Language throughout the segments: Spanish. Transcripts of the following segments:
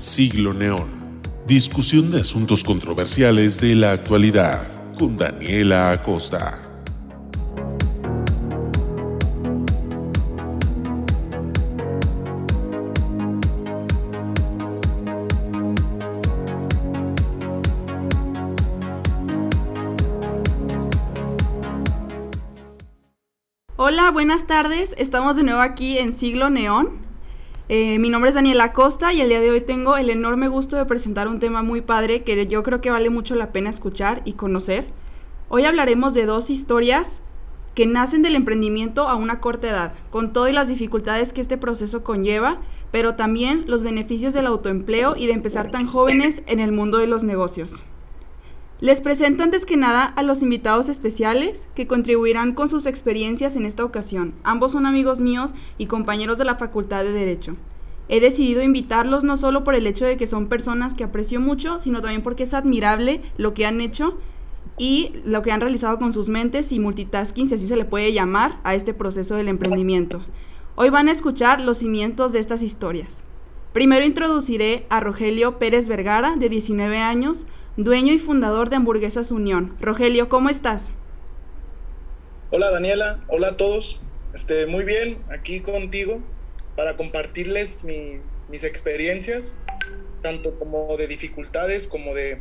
Siglo Neón. Discusión de asuntos controversiales de la actualidad con Daniela Acosta. Hola, buenas tardes. Estamos de nuevo aquí en Siglo Neón. Eh, mi nombre es Daniela Costa y el día de hoy tengo el enorme gusto de presentar un tema muy padre que yo creo que vale mucho la pena escuchar y conocer. Hoy hablaremos de dos historias que nacen del emprendimiento a una corta edad, con todas las dificultades que este proceso conlleva, pero también los beneficios del autoempleo y de empezar tan jóvenes en el mundo de los negocios. Les presento antes que nada a los invitados especiales que contribuirán con sus experiencias en esta ocasión. Ambos son amigos míos y compañeros de la Facultad de Derecho. He decidido invitarlos no solo por el hecho de que son personas que aprecio mucho, sino también porque es admirable lo que han hecho y lo que han realizado con sus mentes y multitasking, si así se le puede llamar, a este proceso del emprendimiento. Hoy van a escuchar los cimientos de estas historias. Primero introduciré a Rogelio Pérez Vergara, de 19 años, dueño y fundador de Hamburguesas Unión. Rogelio, ¿cómo estás? Hola Daniela, hola a todos. Este, muy bien, aquí contigo para compartirles mis experiencias, tanto como de dificultades como de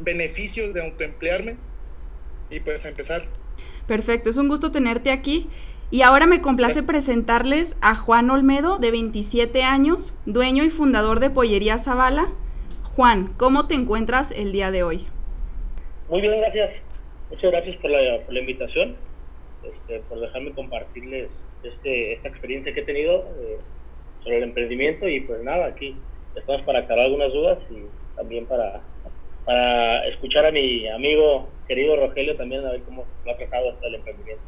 beneficios de autoemplearme. Y pues a empezar. Perfecto, es un gusto tenerte aquí. Y ahora me complace presentarles a Juan Olmedo, de 27 años, dueño y fundador de Pollería Zavala, Juan, ¿cómo te encuentras el día de hoy? Muy bien, gracias. Muchas gracias por la, invitación, este, por dejarme compartirles este, esta experiencia que he tenido eh, sobre el emprendimiento y pues nada, aquí estamos para aclarar algunas dudas y también para, para escuchar a mi amigo querido Rogelio también a ver cómo lo ha tratado hasta el emprendimiento.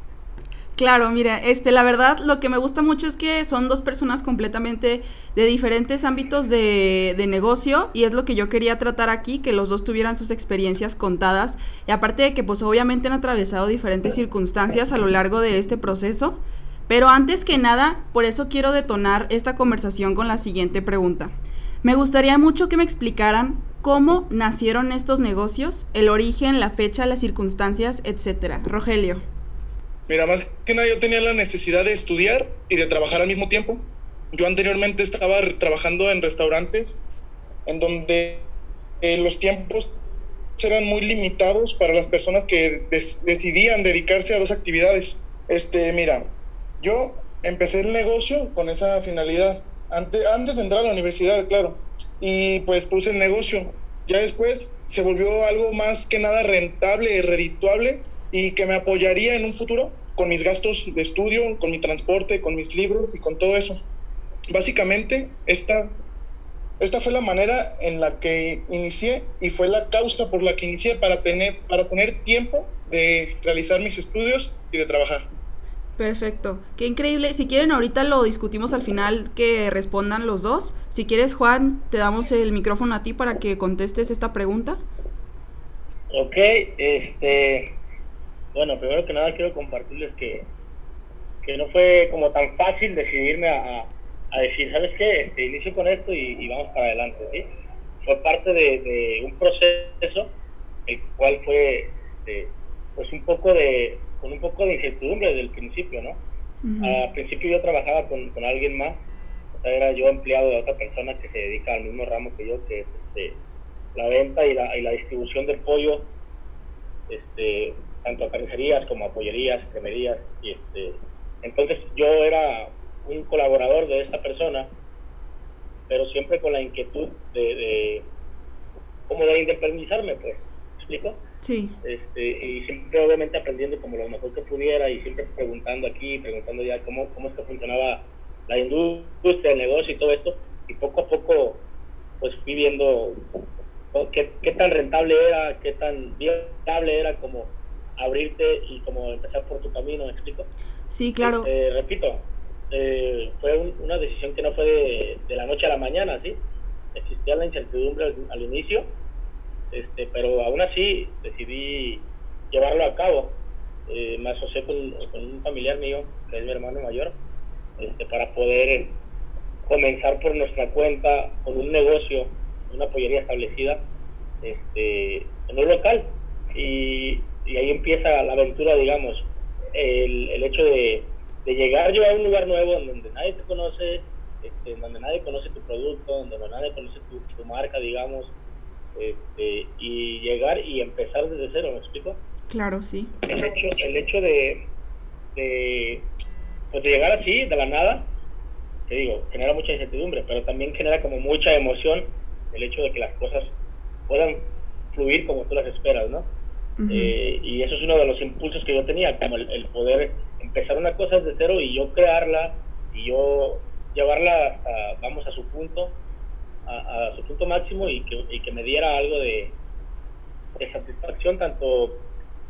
Claro, mira, este, la verdad, lo que me gusta mucho es que son dos personas completamente de diferentes ámbitos de, negocio y es lo que yo quería tratar aquí, que los dos tuvieran sus experiencias contadas y aparte de que pues obviamente han atravesado diferentes circunstancias a lo largo de este proceso. Pero antes que nada, por eso quiero detonar esta conversación con la siguiente pregunta. Me gustaría mucho que me explicaran cómo nacieron estos negocios, el origen, la fecha, las circunstancias, etcétera. Rogelio. Mira, más que nada yo tenía la necesidad de estudiar y de trabajar al mismo tiempo. Yo anteriormente estaba trabajando en restaurantes en donde eh, los tiempos eran muy limitados para las personas que decidían dedicarse a dos actividades. Este, mira, yo empecé el negocio con esa finalidad, antes, antes de entrar a la universidad, claro, y pues puse el negocio. Ya después se volvió algo más que nada rentable y redituable y que me apoyaría en un futuro con mis gastos de estudio, con mi transporte, con mis libros y con todo eso. Básicamente, esta, esta fue la manera en la que inicié y fue la causa por la que inicié para tener, para tener tiempo de realizar mis estudios y de trabajar. Perfecto, qué increíble. Si quieren, ahorita lo discutimos al final que respondan los dos. Si quieres, Juan, te damos el micrófono a ti para que contestes esta pregunta. Ok, este, bueno, primero que nada quiero compartirles que, que no fue como tan fácil decidirme a, a decir, ¿sabes qué? Este, inicio con esto y, vamos para adelante, ¿sí? Fue parte de, un proceso el cual fue este, pues un poco de con un poco de incertidumbre desde el principio, ¿no? Al principio yo trabajaba con, con alguien más, o sea, era yo empleado de otra persona que se dedica al mismo ramo que yo, que es este, la venta y la, y la distribución del pollo este, tanto a carnicerías como a pollerías, cremerías. Y este, entonces yo era un colaborador de esta persona, pero siempre con la inquietud de, de como de independizarme, pues, explico? Sí. Este, y siempre obviamente aprendiendo como lo mejor que pudiera y siempre preguntando aquí, preguntando ya cómo, cómo es que funcionaba la industria, el negocio y todo esto. Y poco a poco, pues fui viendo qué, qué tan rentable era, qué tan viable era como abrirte y como empezar por tu camino, ¿me explico? Sí, claro. Eh, repito, eh, fue una decisión que no fue de, la noche a la mañana, ¿sí? Existía la incertidumbre al, inicio, este, pero aún así decidí llevarlo a cabo. Eh, me asocié con, un familiar mío, que es mi hermano mayor, este, para poder comenzar por nuestra cuenta con un negocio, una pollería establecida este, en un local. Y, ahí empieza la aventura, digamos, el, el hecho de, de, llegar yo a un lugar nuevo donde nadie te conoce, este, donde nadie conoce tu producto, donde nadie conoce tu, marca, digamos, este, y llegar y empezar desde cero, ¿me explico? Claro, sí. El hecho, el hecho de, de, pues de llegar así, de la nada, te digo, genera mucha incertidumbre, pero también genera como mucha emoción el hecho de que las cosas puedan fluir como tú las esperas, ¿no? Eh, y eso es uno de los impulsos que yo tenía, como el, poder empezar una cosa desde cero y yo crearla y yo llevarla, vamos, a su punto, a, su punto máximo y que, y que, me diera algo de, de, satisfacción, tanto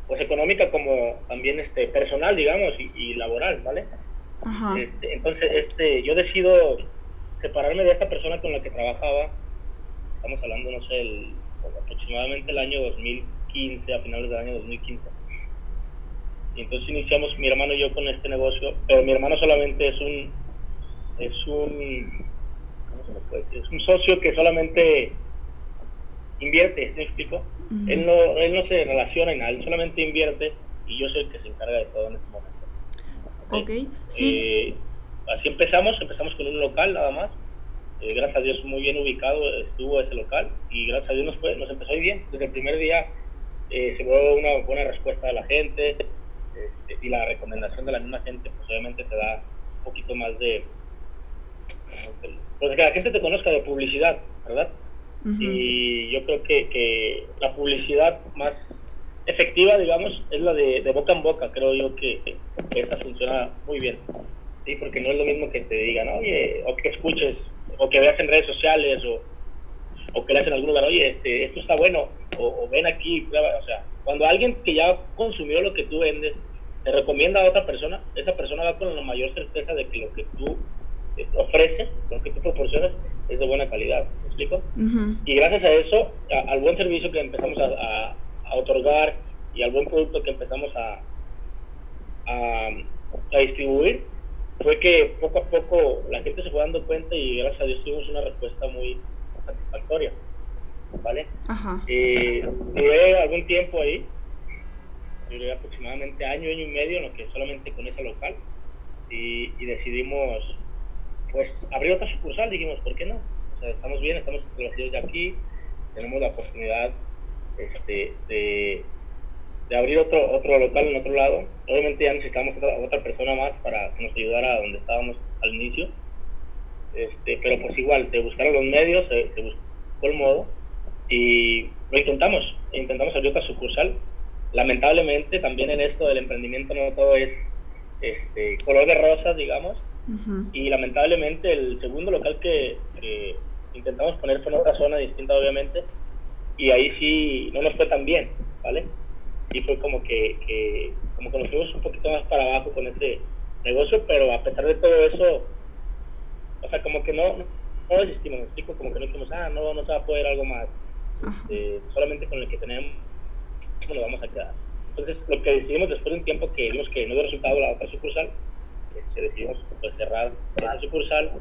pues económica como también este personal, digamos, y, laboral, ¿vale? Este, entonces, este, yo decido separarme de esta persona con la que trabajaba, estamos hablando, no sé, el, aproximadamente el año 2015, a finales del año 2015. Y entonces iniciamos mi hermano y yo con este negocio, pero mi hermano solamente es un, es un, ¿cómo se puede decir? Es un socio que solamente invierte, ¿me explico? él, no, él no se relaciona en nada, él solamente invierte y yo soy el que se encarga de todo en este momento. Ok, sí. Eh, así empezamos, empezamos con un local nada más. Eh, gracias a Dios muy bien ubicado estuvo ese local y gracias a Dios nos, fue, nos empezó bien. Desde el primer día eh, se dio una buena respuesta de la gente este, y la recomendación de la misma gente pues obviamente te da un poquito más de... Pues que la gente te conozca de publicidad, ¿verdad? Y yo creo que, que, la publicidad más efectiva, digamos, es la de, de, boca en boca. Creo yo que, esa funciona muy bien. Sí, porque no es lo mismo que te digan, oye, o que escuches, o que veas en redes sociales, o, o que leas en algún lugar, oye, este, esto está bueno, o, ven aquí, prueba. O sea, cuando alguien que ya consumió lo que tú vendes te recomienda a otra persona, esa persona va con la mayor certeza de que lo que tú eh, ofreces, lo que tú proporcionas, es de buena calidad. ¿Me explico? Y gracias a eso, al buen servicio que empezamos a, otorgar y al buen producto que empezamos a, a, distribuir, fue que poco a poco la gente se fue dando cuenta y gracias a Dios tuvimos una respuesta muy satisfactoria. ¿Vale? Ajá. Eh, duré algún tiempo ahí, duré aproximadamente año, año y medio en lo que solamente con ese local y, y decidimos pues abrir otra sucursal, dijimos, ¿por qué no? O sea, estamos bien, estamos establecidos ya aquí, tenemos la oportunidad este, de, de, abrir otro, otro local en otro lado. Obviamente ya necesitamos otra, otra persona más para que nos ayudara a donde estábamos al inicio. Este, pero pues igual, te buscaron los medios, se, buscó el modo y lo intentamos, intentamos abrir otra sucursal. Lamentablemente también en esto del emprendimiento no todo es este, color de rosas, digamos, y lamentablemente el segundo local que, intentamos poner fue en otra zona distinta, obviamente, y ahí sí no nos fue tan bien, ¿vale? Y fue como que, como que nos fuimos un poquito más para abajo con este negocio, pero a pesar de todo eso, o sea, como que no, no desistimos, me explico, como que no dijimos, ah, no, no se va a poder algo más, este, solamente con el que tenemos nos vamos a quedar. Entonces, lo que decidimos después de un tiempo que vimos que no dio resultado la otra sucursal, se decidimos pues, cerrar esa sucursal,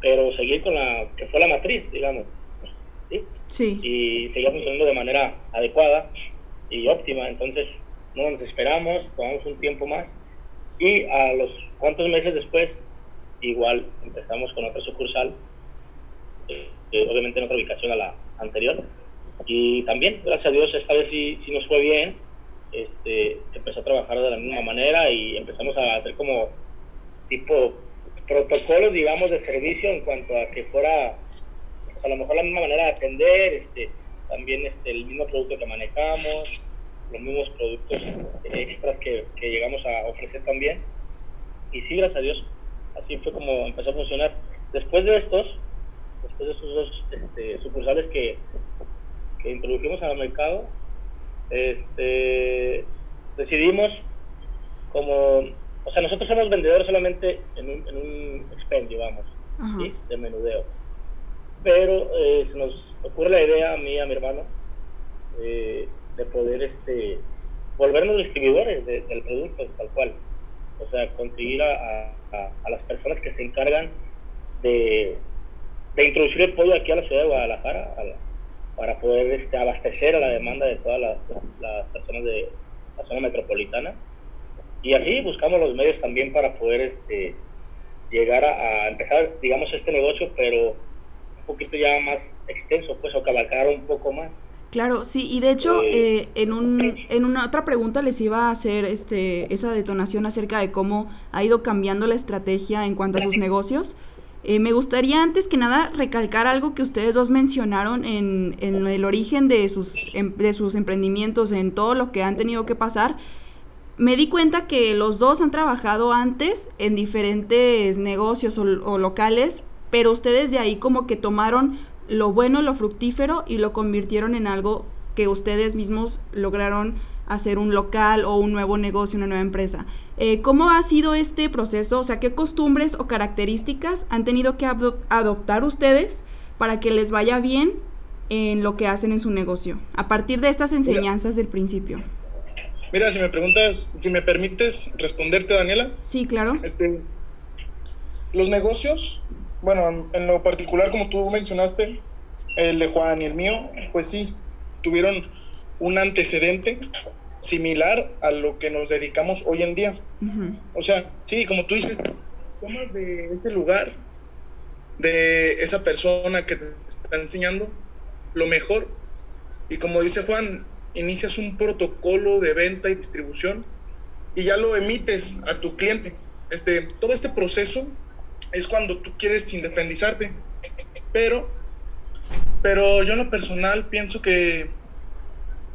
pero seguir con la que fue la matriz, digamos. ¿sí? Y seguir funcionando de manera adecuada y óptima. Entonces, no nos esperamos, tomamos un tiempo más y a los cuantos meses después, igual empezamos con otra sucursal, eh, obviamente en otra ubicación a la anterior. Y también, gracias a Dios, esta vez sí, nos fue bien. Este, empezó a trabajar de la misma manera y empezamos a hacer como tipo protocolos, digamos, de servicio en cuanto a que fuera pues, a lo mejor la misma manera de atender, este, también este, el mismo producto que manejamos, los mismos productos extras que, que llegamos a ofrecer también. Y sí, gracias a Dios, así fue como empezó a funcionar. Después de estos, después de esos dos este, sucursales que, que introdujimos al mercado, este, decidimos como o sea, nosotros somos vendedores solamente en un, en un expendio, vamos, de menudeo. Pero eh, se nos ocurre la idea a mí y a mi hermano eh, de poder este, volvernos distribuidores del producto tal cual. O sea, conseguir a, a, las personas que se encargan de, introducir el pollo aquí a la ciudad de Guadalajara para poder este, abastecer a la demanda de todas las, personas de la zona metropolitana. Y así buscamos los medios también para poder este, llegar a, empezar, digamos, este negocio, pero un poquito ya más extenso, pues, o cabalgar un poco más. Claro, sí, y de hecho, eh, eh, en, un, en una otra pregunta les iba a hacer este, esa detonación acerca de cómo ha ido cambiando la estrategia en cuanto a sus negocios. Eh, me gustaría antes que nada recalcar algo que ustedes dos mencionaron en, en el origen de sus, em, de sus emprendimientos, en todo lo que han tenido que pasar. Me di cuenta que los dos han trabajado antes en diferentes negocios o locales, pero ustedes de ahí como que tomaron lo bueno, lo fructífero y lo convirtieron en algo que ustedes mismos lograron hacer un local o un nuevo negocio, una nueva empresa. Eh, ¿Cómo ha sido este proceso? O sea, ¿qué costumbres o características han tenido que adoptar ustedes para que les vaya bien en lo que hacen en su negocio? A partir de estas enseñanzas del principio. Mira, si me preguntas, si me permites responderte, Daniela. Sí, claro. Este, los negocios bueno, en lo particular, como tú mencionaste, el de Juan y el mío, pues sí, tuvieron un antecedente similar a lo que nos dedicamos hoy en día. O sea, sí, como tú dices, tomas de ese lugar, de esa persona que te está enseñando lo mejor, y como dice Juan, inicias un protocolo de venta y distribución y ya lo emites a tu cliente. Este, todo este proceso es cuando tú quieres independizarte. Pero, pero yo en lo personal pienso que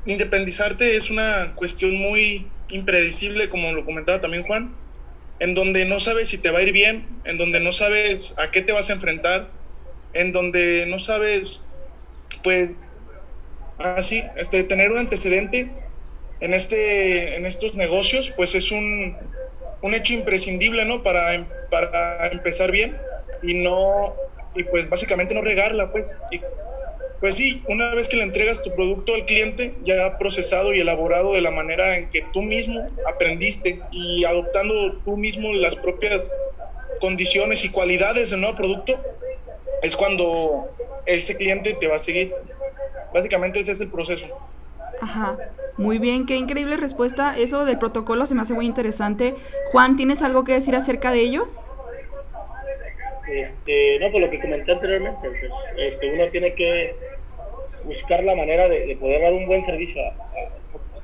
independizarte es una cuestión muy impredecible, como lo comentaba también Juan, en donde no sabes si te va a ir bien, en donde no sabes a qué te vas a enfrentar, en donde no sabes, pues, así, este, tener un antecedente en, este, en estos negocios, pues es un, un hecho imprescindible, ¿no? Para, para empezar bien y no, y pues básicamente no regarla, pues. Pues sí, una vez que le entregas tu producto al cliente, ya procesado y elaborado de la manera en que tú mismo aprendiste y adoptando tú mismo las propias condiciones y cualidades del nuevo producto, es cuando ese cliente te va a seguir. Básicamente ese es el proceso. Ajá. Muy bien, qué increíble respuesta. Eso del protocolo se me hace muy interesante. Juan, ¿tienes algo que decir acerca de ello? Este, no, por lo que comenté anteriormente, pues, este, uno tiene que buscar la manera de, poder dar un buen servicio.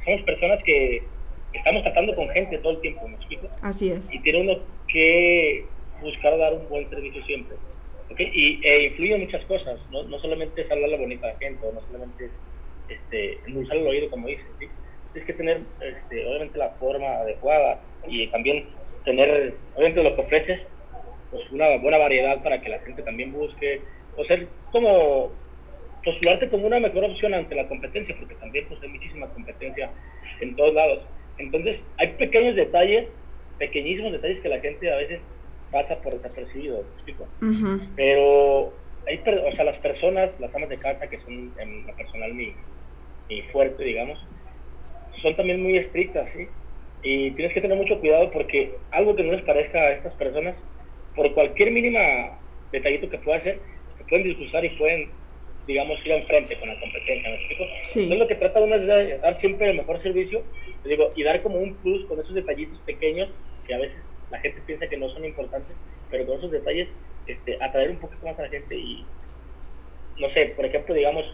somos personas que estamos tratando con gente todo el tiempo, ¿me explico? Así es. Y tiene uno que buscar dar un buen servicio siempre. ¿okay? Y e influye muchas cosas, no, no solamente es hablarle bonita a la gente, no solamente es este, endulzar el oído, como dicen, ¿sí? Tienes que tener, este, obviamente, la forma adecuada y también tener, obviamente, lo que ofreces, pues una buena variedad para que la gente también busque, o ser como postularte como una mejor opción ante la competencia, porque también pues, hay muchísima competencia en todos lados. Entonces, hay pequeños detalles, pequeñísimos detalles que la gente a veces pasa por desapercibido, explico? Pero hay, o sea, las personas, las amas de casa, que son en personal mi, y fuerte, digamos, son también muy estrictas, ¿sí? Y tienes que tener mucho cuidado porque algo que no les parezca a estas personas, por cualquier mínima detallito que pueda hacer, se pueden disgustar y pueden, digamos, ir enfrente con la competencia, ¿me explico? Entonces lo que trata uno es de dar siempre el mejor servicio, digo, y dar como un plus con esos detallitos pequeños que a veces la gente piensa que no son importantes, pero con esos detalles este, atraer un poquito más a la gente y, no sé, por ejemplo, digamos,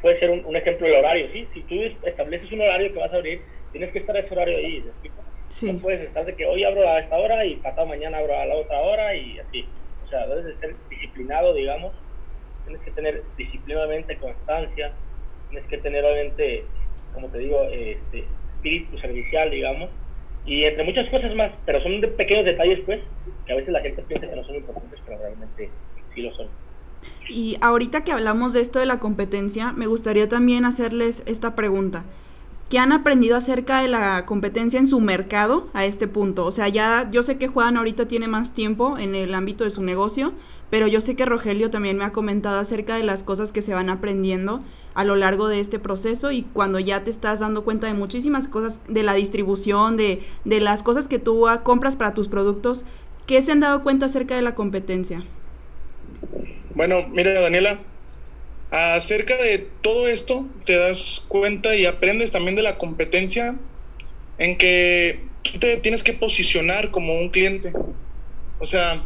puede ser un, ejemplo el horario, ¿sí? Si tú estableces un horario que vas a abrir, tienes que estar ese horario ahí, Sí. No puedes estar de que hoy abro a esta hora y pasado mañana abro a la otra hora y así. O sea, debes de ser disciplinado, digamos. Tienes que tener disciplinadamente constancia. Tienes que tener, obviamente, como te digo, este, espíritu servicial, digamos. Y entre muchas cosas más, pero son de pequeños detalles, pues, que a veces la gente piensa que no son importantes, pero realmente sí lo son. Y ahorita que hablamos de esto de la competencia, me gustaría también hacerles esta pregunta. ¿Qué han aprendido acerca de la competencia en su mercado a este punto? O sea, ya yo sé que Juan ahorita tiene más tiempo en el ámbito de su negocio, pero yo sé que Rogelio también me ha comentado acerca de las cosas que se van aprendiendo a lo largo de este proceso y cuando ya te estás dando cuenta de muchísimas cosas, de la distribución, de, de las cosas que tú compras para tus productos, ¿qué se han dado cuenta acerca de la competencia? Bueno, mira, Daniela, acerca de todo esto te das cuenta y aprendes también de la competencia en que tú te tienes que posicionar como un cliente. O sea,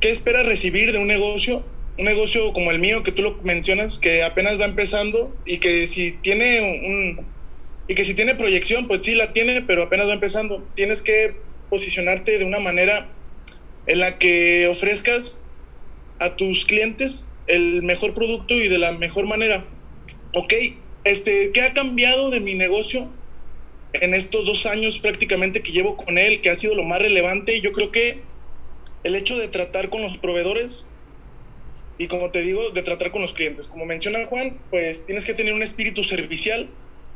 ¿qué esperas recibir de un negocio? Un negocio como el mío, que tú lo mencionas, que apenas va empezando y que si tiene un... Y que si tiene proyección, pues sí la tiene, pero apenas va empezando. Tienes que posicionarte de una manera en la que ofrezcas a tus clientes el mejor producto y de la mejor manera. Ok, este, ¿qué ha cambiado de mi negocio en estos dos años prácticamente que llevo con él, que ha sido lo más relevante? Yo creo que el hecho de tratar con los proveedores y como te digo, de tratar con los clientes. Como menciona Juan, pues tienes que tener un espíritu servicial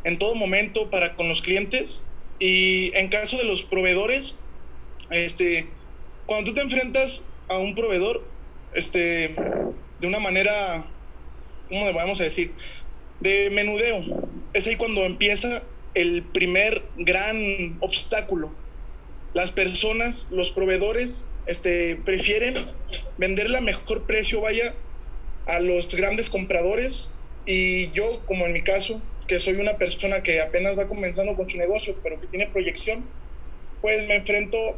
en todo momento para con los clientes y en caso de los proveedores, este, cuando tú te enfrentas a un proveedor, este, de una manera, ¿cómo le vamos a decir? De menudeo. Es ahí cuando empieza el primer gran obstáculo. Las personas, los proveedores, este, prefieren vender a mejor precio, vaya, a los grandes compradores. Y yo, como en mi caso, que soy una persona que apenas va comenzando con su negocio, pero que tiene proyección, pues me enfrento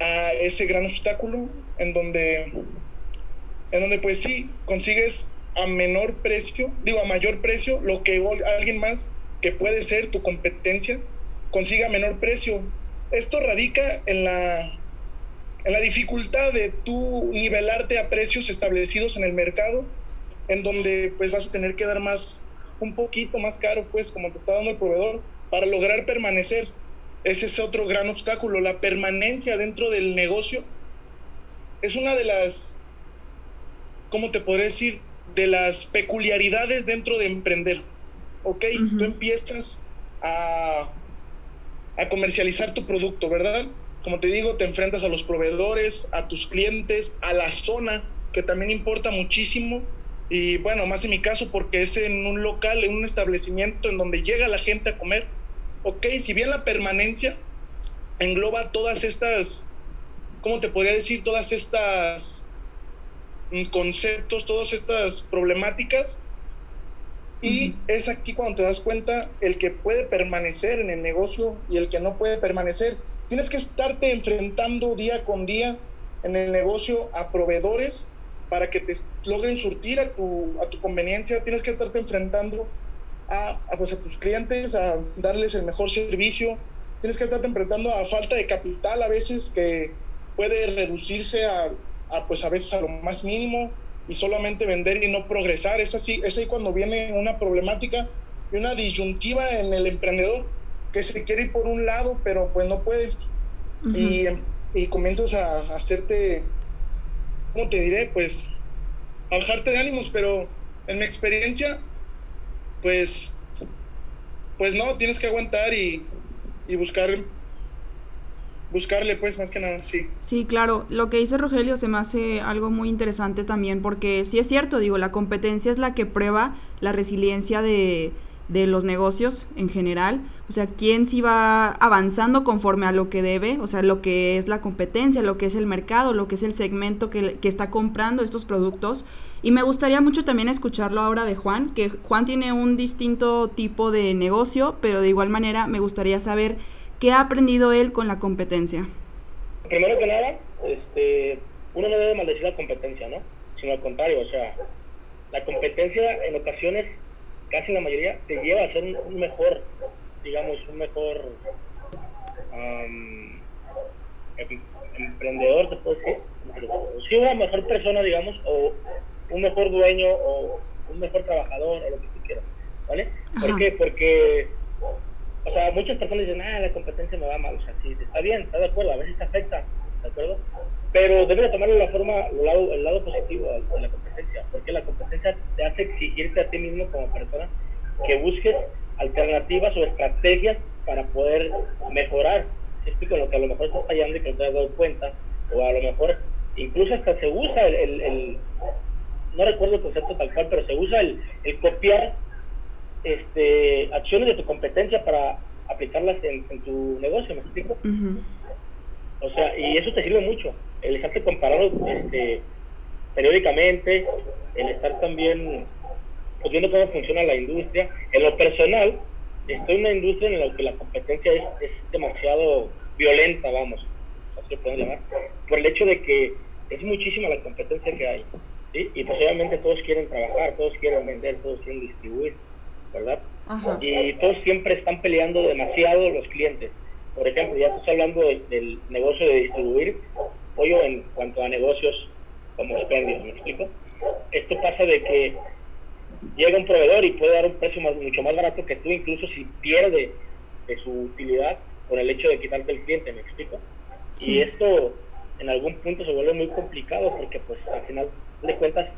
a ese gran obstáculo en donde en donde pues sí, consigues a menor precio, digo a mayor precio, lo que alguien más que puede ser tu competencia consiga menor precio. Esto radica en la, en la dificultad de tú nivelarte a precios establecidos en el mercado, en donde pues vas a tener que dar más, un poquito más caro, pues como te está dando el proveedor, para lograr permanecer. Ese es otro gran obstáculo, la permanencia dentro del negocio. Es una de las ¿cómo te podré decir? De las peculiaridades dentro de emprender. ¿Ok? Tú empiezas a, a comercializar tu producto, ¿verdad? Como te digo, te enfrentas a los proveedores, a tus clientes, a la zona, que también importa muchísimo. Y bueno, más en mi caso, porque es en un local, en un establecimiento en donde llega la gente a comer. Ok, si bien la permanencia engloba todas estas, ¿cómo te podría decir? Todas estas conceptos, todas estas problemáticas. Y es aquí cuando te das cuenta el que puede permanecer en el negocio y el que no puede permanecer. Tienes que estarte enfrentando día con día en el negocio a proveedores para que te logren surtir a tu, a tu conveniencia. Tienes que estarte enfrentando a, pues a tus clientes, a darles el mejor servicio. Tienes que estarte enfrentando a falta de capital a veces que puede reducirse a a, pues a veces a lo más mínimo y solamente vender y no progresar. Es así, es ahí cuando viene una problemática y una disyuntiva en el emprendedor que se quiere ir por un lado, pero pues no puede. y, y, comienzas a, hacerte, ¿cómo te diré? Pues a bajarte de ánimos, pero en mi experiencia, pues, pues no, tienes que aguantar y, y buscar buscarle pues más que nada, sí. Sí, claro, lo que dice Rogelio se me hace algo muy interesante también porque sí es cierto, digo, la competencia es la que prueba la resiliencia de, de los negocios en general, o sea, quién sí va avanzando conforme a lo que debe, o sea, lo que es la competencia, lo que es el mercado, lo que es el segmento que, que está comprando estos productos. Y me gustaría mucho también escucharlo ahora de Juan, que Juan tiene un distinto tipo de negocio, pero de igual manera me gustaría saber ¿Qué ha aprendido él con la competencia? Primero que nada, este, uno no debe maldecir la competencia, ¿no? Sino al contrario, o sea, la competencia en ocasiones, casi la mayoría, te lleva a ser un, mejor, digamos, un mejor em, emprendedor, te puedo decir. Sí, una mejor persona, digamos, o un mejor dueño, o un mejor trabajador, o lo que tú quieras, ¿vale? ¿Por qué? Porque o sea, muchas personas dicen, ah, la competencia me va mal. O sea, sí, está bien, está de acuerdo, a veces te afecta, ¿de acuerdo? Pero debes tomarlo la forma, el lado, positivo de la competencia, porque la competencia te hace exigirte a ti mismo como persona que busques alternativas o estrategias para poder mejorar. con lo que a lo mejor estás fallando y que no te has dado cuenta, o a lo mejor incluso hasta se usa el, el, no recuerdo el concepto tal cual, pero se usa el, el copiar este, acciones de tu competencia para aplicarlas en, tu negocio, ¿me explico? O sea, y eso te sirve mucho, el estarte comparando este, periódicamente, el estar también pues, viendo cómo funciona la industria. En lo personal, estoy en una industria en la que la competencia es, es demasiado violenta, vamos, así lo llamar, por el hecho de que es muchísima la competencia que hay. ¿sí? Y pues obviamente todos quieren trabajar, todos quieren vender, todos quieren distribuir, ¿verdad? Y todos siempre están peleando demasiado los clientes. Por ejemplo, ya estás hablando del negocio de distribuir pollo en cuanto a negocios como expendios, ¿me explico? Esto pasa de que llega un proveedor y puede dar un precio más, mucho más barato que tú, incluso si pierde de su utilidad por el hecho de quitarte el cliente, ¿me explico? Y esto en algún punto se vuelve muy complicado porque pues al final de cuentas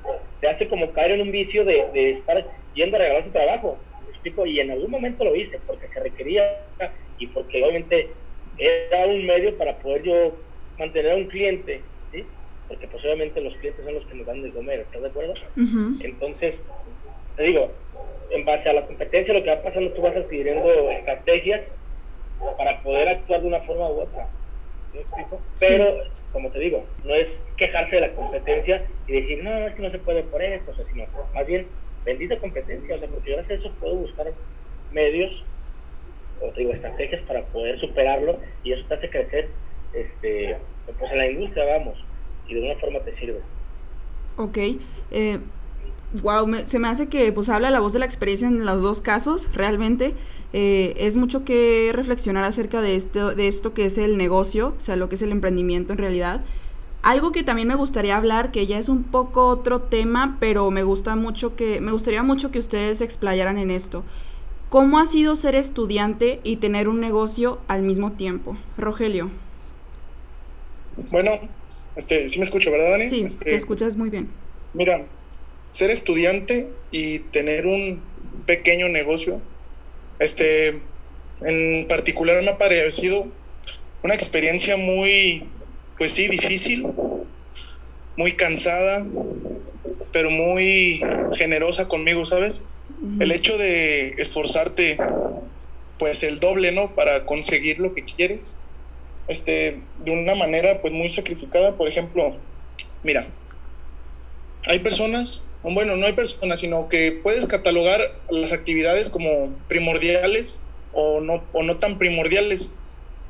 te hace como caer en un vicio de, de estar yendo a regalar su trabajo, ¿me explico? Y en algún momento lo hice porque se requería y porque obviamente era un medio para poder yo mantener a un cliente, ¿sí? Porque pues obviamente los clientes son los que nos dan de comer, ¿estás de acuerdo? Entonces, te digo, en base a la competencia, lo que va pasando, tú vas adquiriendo estrategias para poder actuar de una forma u otra. Pero, como te digo, no es quejarse de la competencia y decir, no, es que no se puede por esto, o sea, sino más bien, bendita competencia, o sea, porque gracias a eso puedo buscar medios, o digo, estrategias para poder superarlo y eso te hace crecer este, pues en la industria, vamos, y de una forma te sirve. Ok. Eh, wow, se me hace que pues habla la voz de la experiencia en los dos casos, realmente. Eh, es mucho que reflexionar acerca de esto, de esto que es el negocio, o sea, lo que es el emprendimiento en realidad. Algo que también me gustaría hablar, que ya es un poco otro tema, pero me gusta mucho que, me gustaría mucho que ustedes explayaran en esto. ¿Cómo ha sido ser estudiante y tener un negocio al mismo tiempo? Rogelio. Bueno, este, sí me escucho, ¿verdad, Dani? Sí, este, te escuchas muy bien. Mira, ser estudiante y tener un pequeño negocio, este, en particular me ha parecido una experiencia muy, pues sí, difícil, muy cansada, pero muy generosa conmigo, ¿sabes? El hecho de esforzarte, pues el doble, ¿no? Para conseguir lo que quieres, este, de una manera, pues muy sacrificada. Por ejemplo, mira, hay personas bueno, no hay personas, sino que puedes catalogar las actividades como primordiales o no, o no tan primordiales.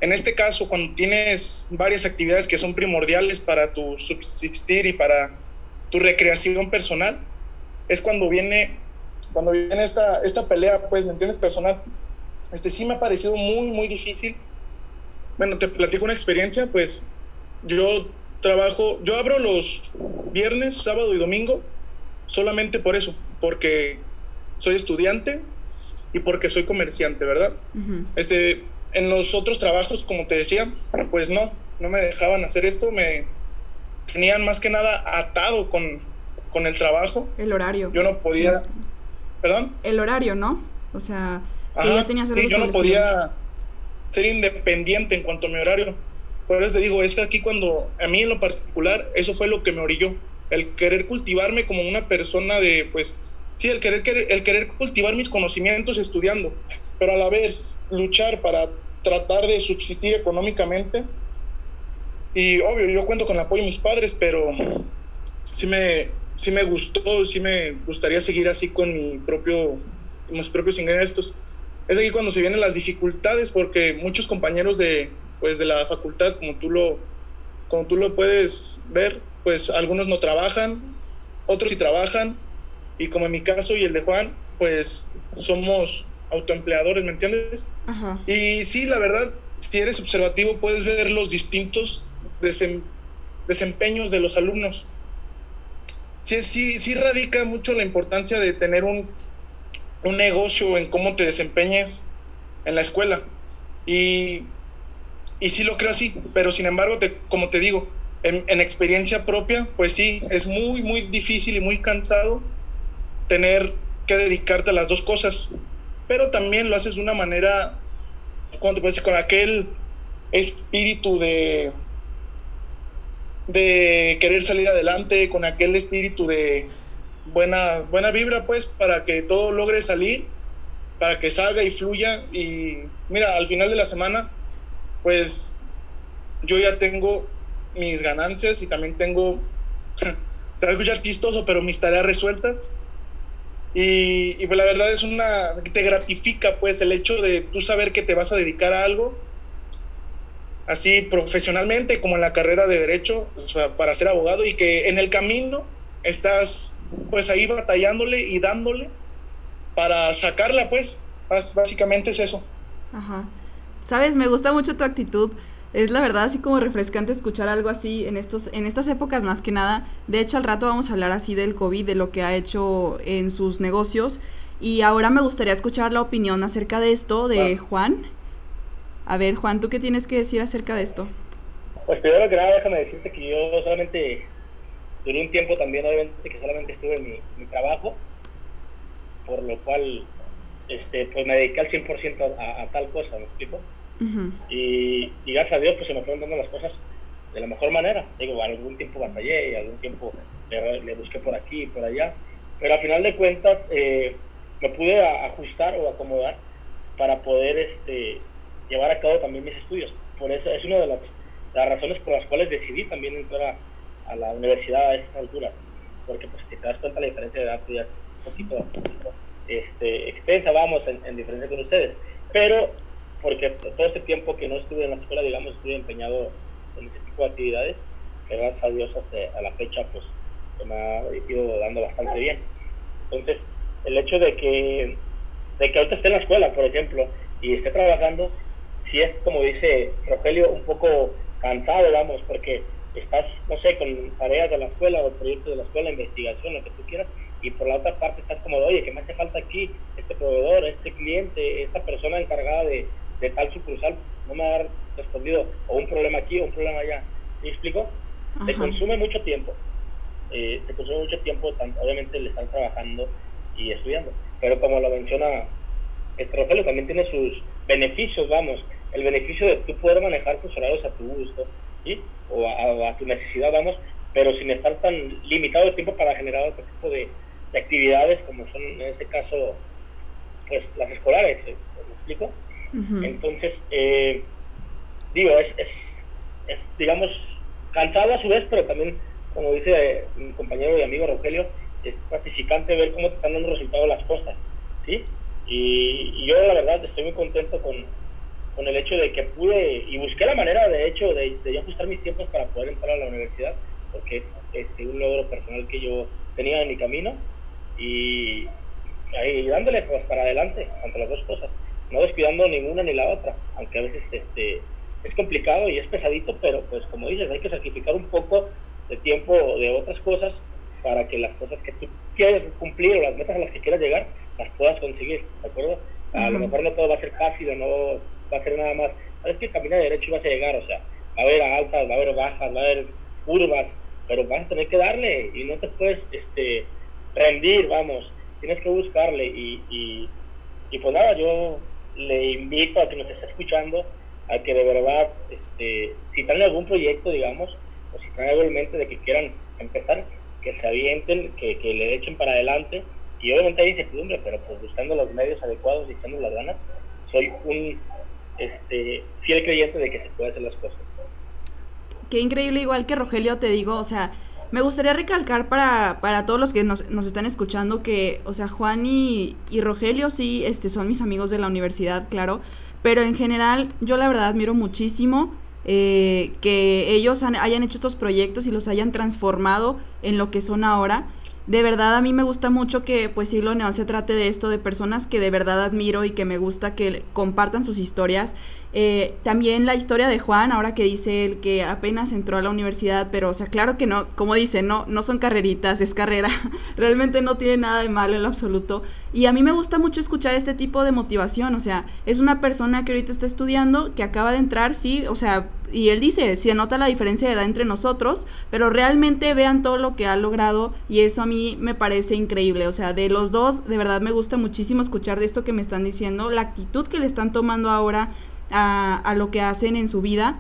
En este caso, cuando tienes varias actividades que son primordiales para tu subsistir y para tu recreación personal, es cuando viene, cuando viene esta, esta pelea, pues, ¿me entiendes? Personal. Este sí me ha parecido muy, muy difícil. Bueno, te platico una experiencia, pues yo trabajo, yo abro los viernes, sábado y domingo solamente por eso, porque soy estudiante y porque soy comerciante, ¿verdad? Este, en los otros trabajos, como te decía, pues no, no me dejaban hacer esto, me tenían más que nada atado con, con el trabajo. El horario. Yo no podía, ¿perdón? El horario, ¿no? O sea, sí, yo no podía ser independiente en cuanto a mi horario. Por eso te digo, es que aquí cuando, a mí en lo particular, eso fue lo que me orilló el querer cultivarme como una persona de, pues, sí, el querer, el querer cultivar mis conocimientos estudiando, pero a la vez luchar para tratar de subsistir económicamente. Y obvio, yo cuento con el apoyo de mis padres, pero sí me, sí me gustó, sí me gustaría seguir así con mi propio, mis propios ingresos. Es aquí cuando se vienen las dificultades, porque muchos compañeros de, pues, de la facultad, como tú lo, como tú lo puedes ver, pues algunos no trabajan, otros sí trabajan, y como en mi caso y el de Juan, pues somos autoempleadores, ¿me entiendes? Y sí, la verdad, si eres observativo, puedes ver los distintos desempeños de los alumnos. Sí, sí, sí radica mucho la importancia de tener un, un negocio en cómo te desempeñes en la escuela. Y, y sí lo creo así, pero sin embargo, te, como te digo, en, experiencia propia, pues sí, es muy, muy difícil y muy cansado tener que dedicarte a las dos cosas, pero también lo haces de una manera, ¿cómo te decir? Con aquel espíritu de, de querer salir adelante, con aquel espíritu de buena, buena vibra, pues, para que todo logre salir, para que salga y fluya. Y mira, al final de la semana, pues yo ya tengo mis ganancias y también tengo, te va a escuchar chistoso, pero mis tareas resueltas. Y, y, pues la verdad es una, te gratifica pues el hecho de tú saber que te vas a dedicar a algo, así profesionalmente como en la carrera de derecho, o sea, para ser abogado y que en el camino estás pues ahí batallándole y dándole para sacarla pues, básicamente es eso. Ajá. Sabes, me gusta mucho tu actitud es la verdad así como refrescante escuchar algo así en estos en estas épocas más que nada. De hecho, al rato vamos a hablar así del COVID, de lo que ha hecho en sus negocios y ahora me gustaría escuchar la opinión acerca de esto de Juan. A ver, Juan, ¿tú qué tienes que decir acerca de esto? Pues primero que nada, déjame decirte que yo solamente duré un tiempo también, obviamente, que solamente estuve en mi, trabajo, por lo cual este, pues me dediqué al 100% a, a tal cosa, ¿me explico? y, gracias a Dios pues se me fueron dando las cosas de la mejor manera. Digo, algún tiempo batallé y algún tiempo le, busqué por aquí y por allá, pero al final de cuentas eh, me pude ajustar o acomodar para poder este, llevar a cabo también mis estudios. Por eso es una de las, razones por las cuales decidí también entrar a, la universidad a esta altura, porque pues te das cuenta la diferencia de edad pues, ya es un poquito, este, extensa, vamos, en, en diferencia con ustedes. Pero porque todo este tiempo que no estuve en la escuela, digamos, estuve empeñado en este tipo de actividades, que gracias a Dios hasta a la fecha, pues, se me ha ido dando bastante bien. Entonces, el hecho de que, de que ahorita esté en la escuela, por ejemplo, y esté trabajando, sí es, como dice Rogelio, un poco cansado, vamos, porque estás, no sé, con tareas de la escuela o proyectos de la escuela, investigación, lo que tú quieras, y por la otra parte estás como, oye, ¿qué me hace falta aquí? Este proveedor, este cliente, esta persona encargada de, de tal sucursal no me ha respondido, o un problema aquí o un problema allá. ¿Me explico? Te consume mucho tiempo. Eh, te consume mucho tiempo, obviamente le están trabajando y estudiando. Pero como lo menciona este Rogelio, también tiene sus beneficios, vamos. El beneficio de tú poder manejar tus horarios a tu gusto, ¿sí? O a, tu necesidad, vamos, pero sin estar tan limitado de tiempo para generar otro tipo de, actividades como son en este caso pues las escolares, ¿me explico? Entonces, eh, digo, es, es, digamos, cansado a su vez, pero también, como dice mi compañero y amigo Rogelio, es gratificante ver cómo te están dando resultados las cosas, ¿sí? Y, yo, la verdad, estoy muy contento con, con, el hecho de que pude, y busqué la manera, de hecho, de, de ajustar mis tiempos para poder entrar a la universidad, porque es este, un logro personal que yo tenía en mi camino, y ahí dándole pues, para adelante ante las dos cosas no descuidando ninguna ni la otra, aunque a veces este, es complicado y es pesadito, pero pues como dices, hay que sacrificar un poco de tiempo de otras cosas para que las cosas que tú quieres cumplir o las metas a las que quieras llegar, las puedas conseguir, ¿de acuerdo? A lo mejor no todo va a ser fácil o no va a ser nada más. Sabes que caminar derecho y vas a llegar, o sea, va a haber altas, va a haber bajas, va a haber curvas, pero vas a tener que darle y no te puedes este, rendir, vamos, tienes que buscarle y, y, y pues nada, yo le invito a que nos esté escuchando a que de verdad, este, si tienen algún proyecto, digamos, o si tienen algo en mente de que quieran empezar, que se avienten, que, que le echen para adelante. Y obviamente hay incertidumbre, pero pues buscando los medios adecuados y echando las ganas, soy un este, fiel creyente de que se puede hacer las cosas. Qué increíble, igual que Rogelio, te digo, o sea, me gustaría recalcar para, para todos los que nos, nos, están escuchando que, o sea, Juan y, y, Rogelio sí este, son mis amigos de la universidad, claro, pero en general yo la verdad admiro muchísimo eh, que ellos hayan hecho estos proyectos y los hayan transformado en lo que son ahora. De verdad a mí me gusta mucho que pues Siglo Neón se trate de esto, de personas que de verdad admiro y que me gusta que compartan sus historias eh, también la historia de Juan, ahora que dice él que apenas entró a la universidad, pero o sea, claro que no, como dice, no, no son carreritas, es carrera, realmente no tiene nada de malo en lo absoluto. Y a mí me gusta mucho escuchar este tipo de motivación, o sea, es una persona que ahorita está estudiando, que acaba de entrar, sí, o sea, y él dice, se nota la diferencia de edad entre nosotros, pero realmente vean todo lo que ha logrado y eso a mí me parece increíble, o sea, de los dos, de verdad me gusta muchísimo escuchar de esto que me están diciendo, la actitud que le están tomando ahora a, lo que hacen en su vida.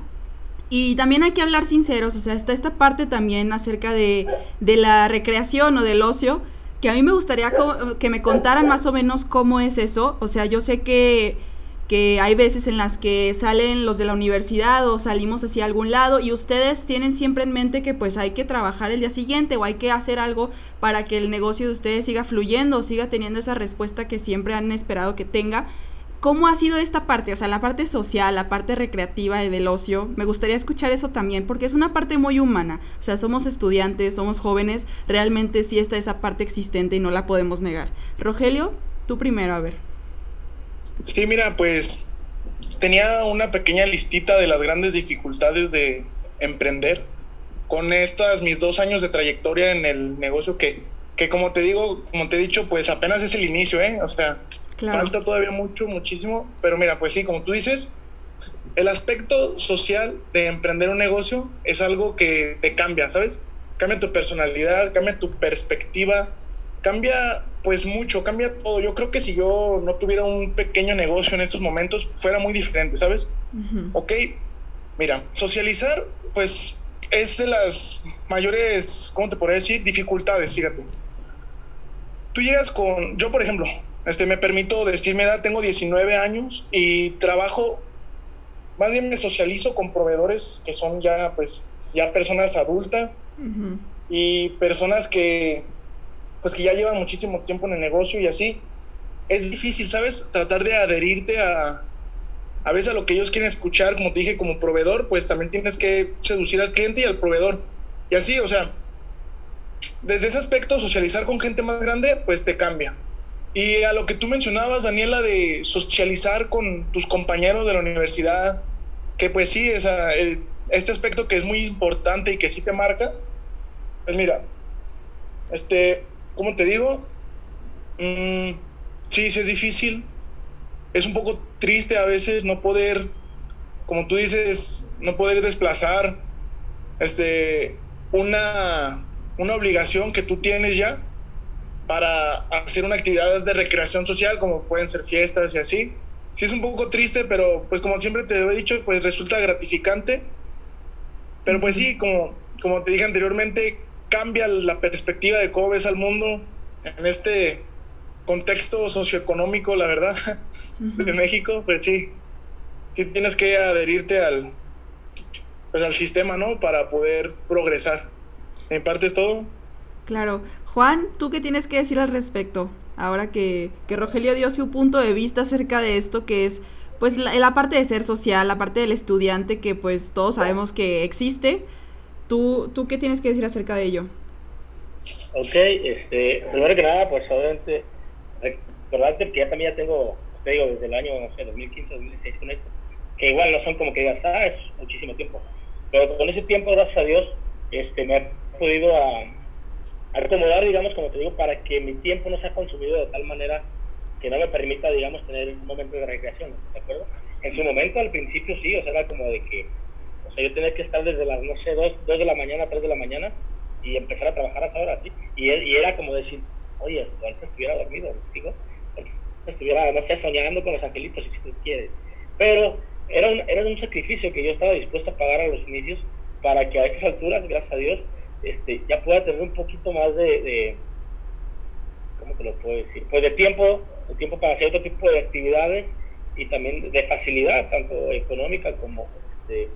Y también hay que hablar sinceros, o sea, está esta parte también acerca de, de la recreación o del ocio, que a mí me gustaría que me contaran más o menos cómo es eso. O sea, yo sé que que hay veces en las que salen los de la universidad o salimos hacia algún lado y ustedes tienen siempre en mente que pues hay que trabajar el día siguiente o hay que hacer algo para que el negocio de ustedes siga fluyendo, siga teniendo esa respuesta que siempre han esperado que tenga. ¿Cómo ha sido esta parte? O sea, la parte social, la parte recreativa del ocio. Me gustaría escuchar eso también, porque es una parte muy humana. O sea, somos estudiantes, somos jóvenes, realmente sí está esa parte existente y no la podemos negar. Rogelio, tú primero, a ver. Sí, mira, pues tenía una pequeña listita de las grandes dificultades de emprender con estas mis dos años de trayectoria en el negocio que, que como te digo, como te he dicho, pues apenas es el inicio, ¿eh? O sea, falta todavía mucho, muchísimo, pero mira, pues sí, como tú dices, el aspecto social de emprender un negocio es algo que te cambia, ¿sabes? Cambia tu personalidad, cambia tu perspectiva, cambia pues mucho, cambia todo. Yo creo que si yo no tuviera un pequeño negocio en estos momentos, fuera muy diferente, ¿sabes? Ok, mira, socializar pues es de las mayores, ¿cómo te podría decir? Dificultades, fíjate. Tú llegas con, yo por ejemplo, este, me permito decir mi edad, tengo 19 años y trabajo, más bien me socializo con proveedores que son ya, pues, ya personas adultas y personas que pues que ya llevan muchísimo tiempo en el negocio y así, es difícil, ¿sabes? Tratar de adherirte a, a veces a lo que ellos quieren escuchar, como te dije, como proveedor, pues también tienes que seducir al cliente y al proveedor. Y así, o sea, desde ese aspecto, socializar con gente más grande, pues te cambia. Y a lo que tú mencionabas, Daniela, de socializar con tus compañeros de la universidad, que pues sí, esa, este aspecto que es muy importante y que sí te marca, pues mira, este, ¿cómo te digo? Mm, sí, sí es difícil. Es un poco triste a veces no poder, como tú dices, no poder desplazar este, una, una obligación que tú tienes ya para hacer una actividad de recreación social, como pueden ser fiestas y así. Sí es un poco triste, pero pues como siempre te he dicho, pues resulta gratificante. Pero pues sí, como, como te dije anteriormente, cambia la perspectiva de cómo ves al mundo en este contexto socioeconómico, la verdad, de México, pues sí, sí tienes que adherirte al, pues al sistema, ¿no? Para poder progresar. ¿En parte es todo? Claro. Juan, ¿tú qué tienes que decir al respecto? Ahora que, que Rogelio dio su punto de vista acerca de esto, que es pues la, la parte de ser social, la parte del estudiante que pues todos sabemos que existe, ¿Tú, ¿Tú qué tienes que decir acerca de ello? Ok, este, primero que nada, pues obviamente, recordarte que ya también ya tengo, te digo, desde el año, no sé, 2015, 2016 con esto, que igual no son como que digas, ah, es muchísimo tiempo, pero con ese tiempo, gracias a Dios, este, me he podido a, acomodar, digamos, como te digo, para que mi tiempo no sea consumido de tal manera que no me permita, digamos, tener un momento de recreación, ¿de acuerdo? En su momento, al principio sí, o sea, era como de que yo tenía que estar desde las, no sé, 2, de la mañana, 3 de la mañana y empezar a trabajar a esa hora, ¿sí? Y, era como decir, oye, antes estuviera dormido, digo, estuviera, no sé, soñando con los angelitos, si tú quieres. Pero era un, era un sacrificio que yo estaba dispuesto a pagar a los inicios para que a estas alturas, gracias a Dios, este, ya pueda tener un poquito más de, de, ¿cómo te lo puedo decir? Pues de tiempo, de tiempo para hacer otro tipo de actividades y también de facilidad, tanto económica como de,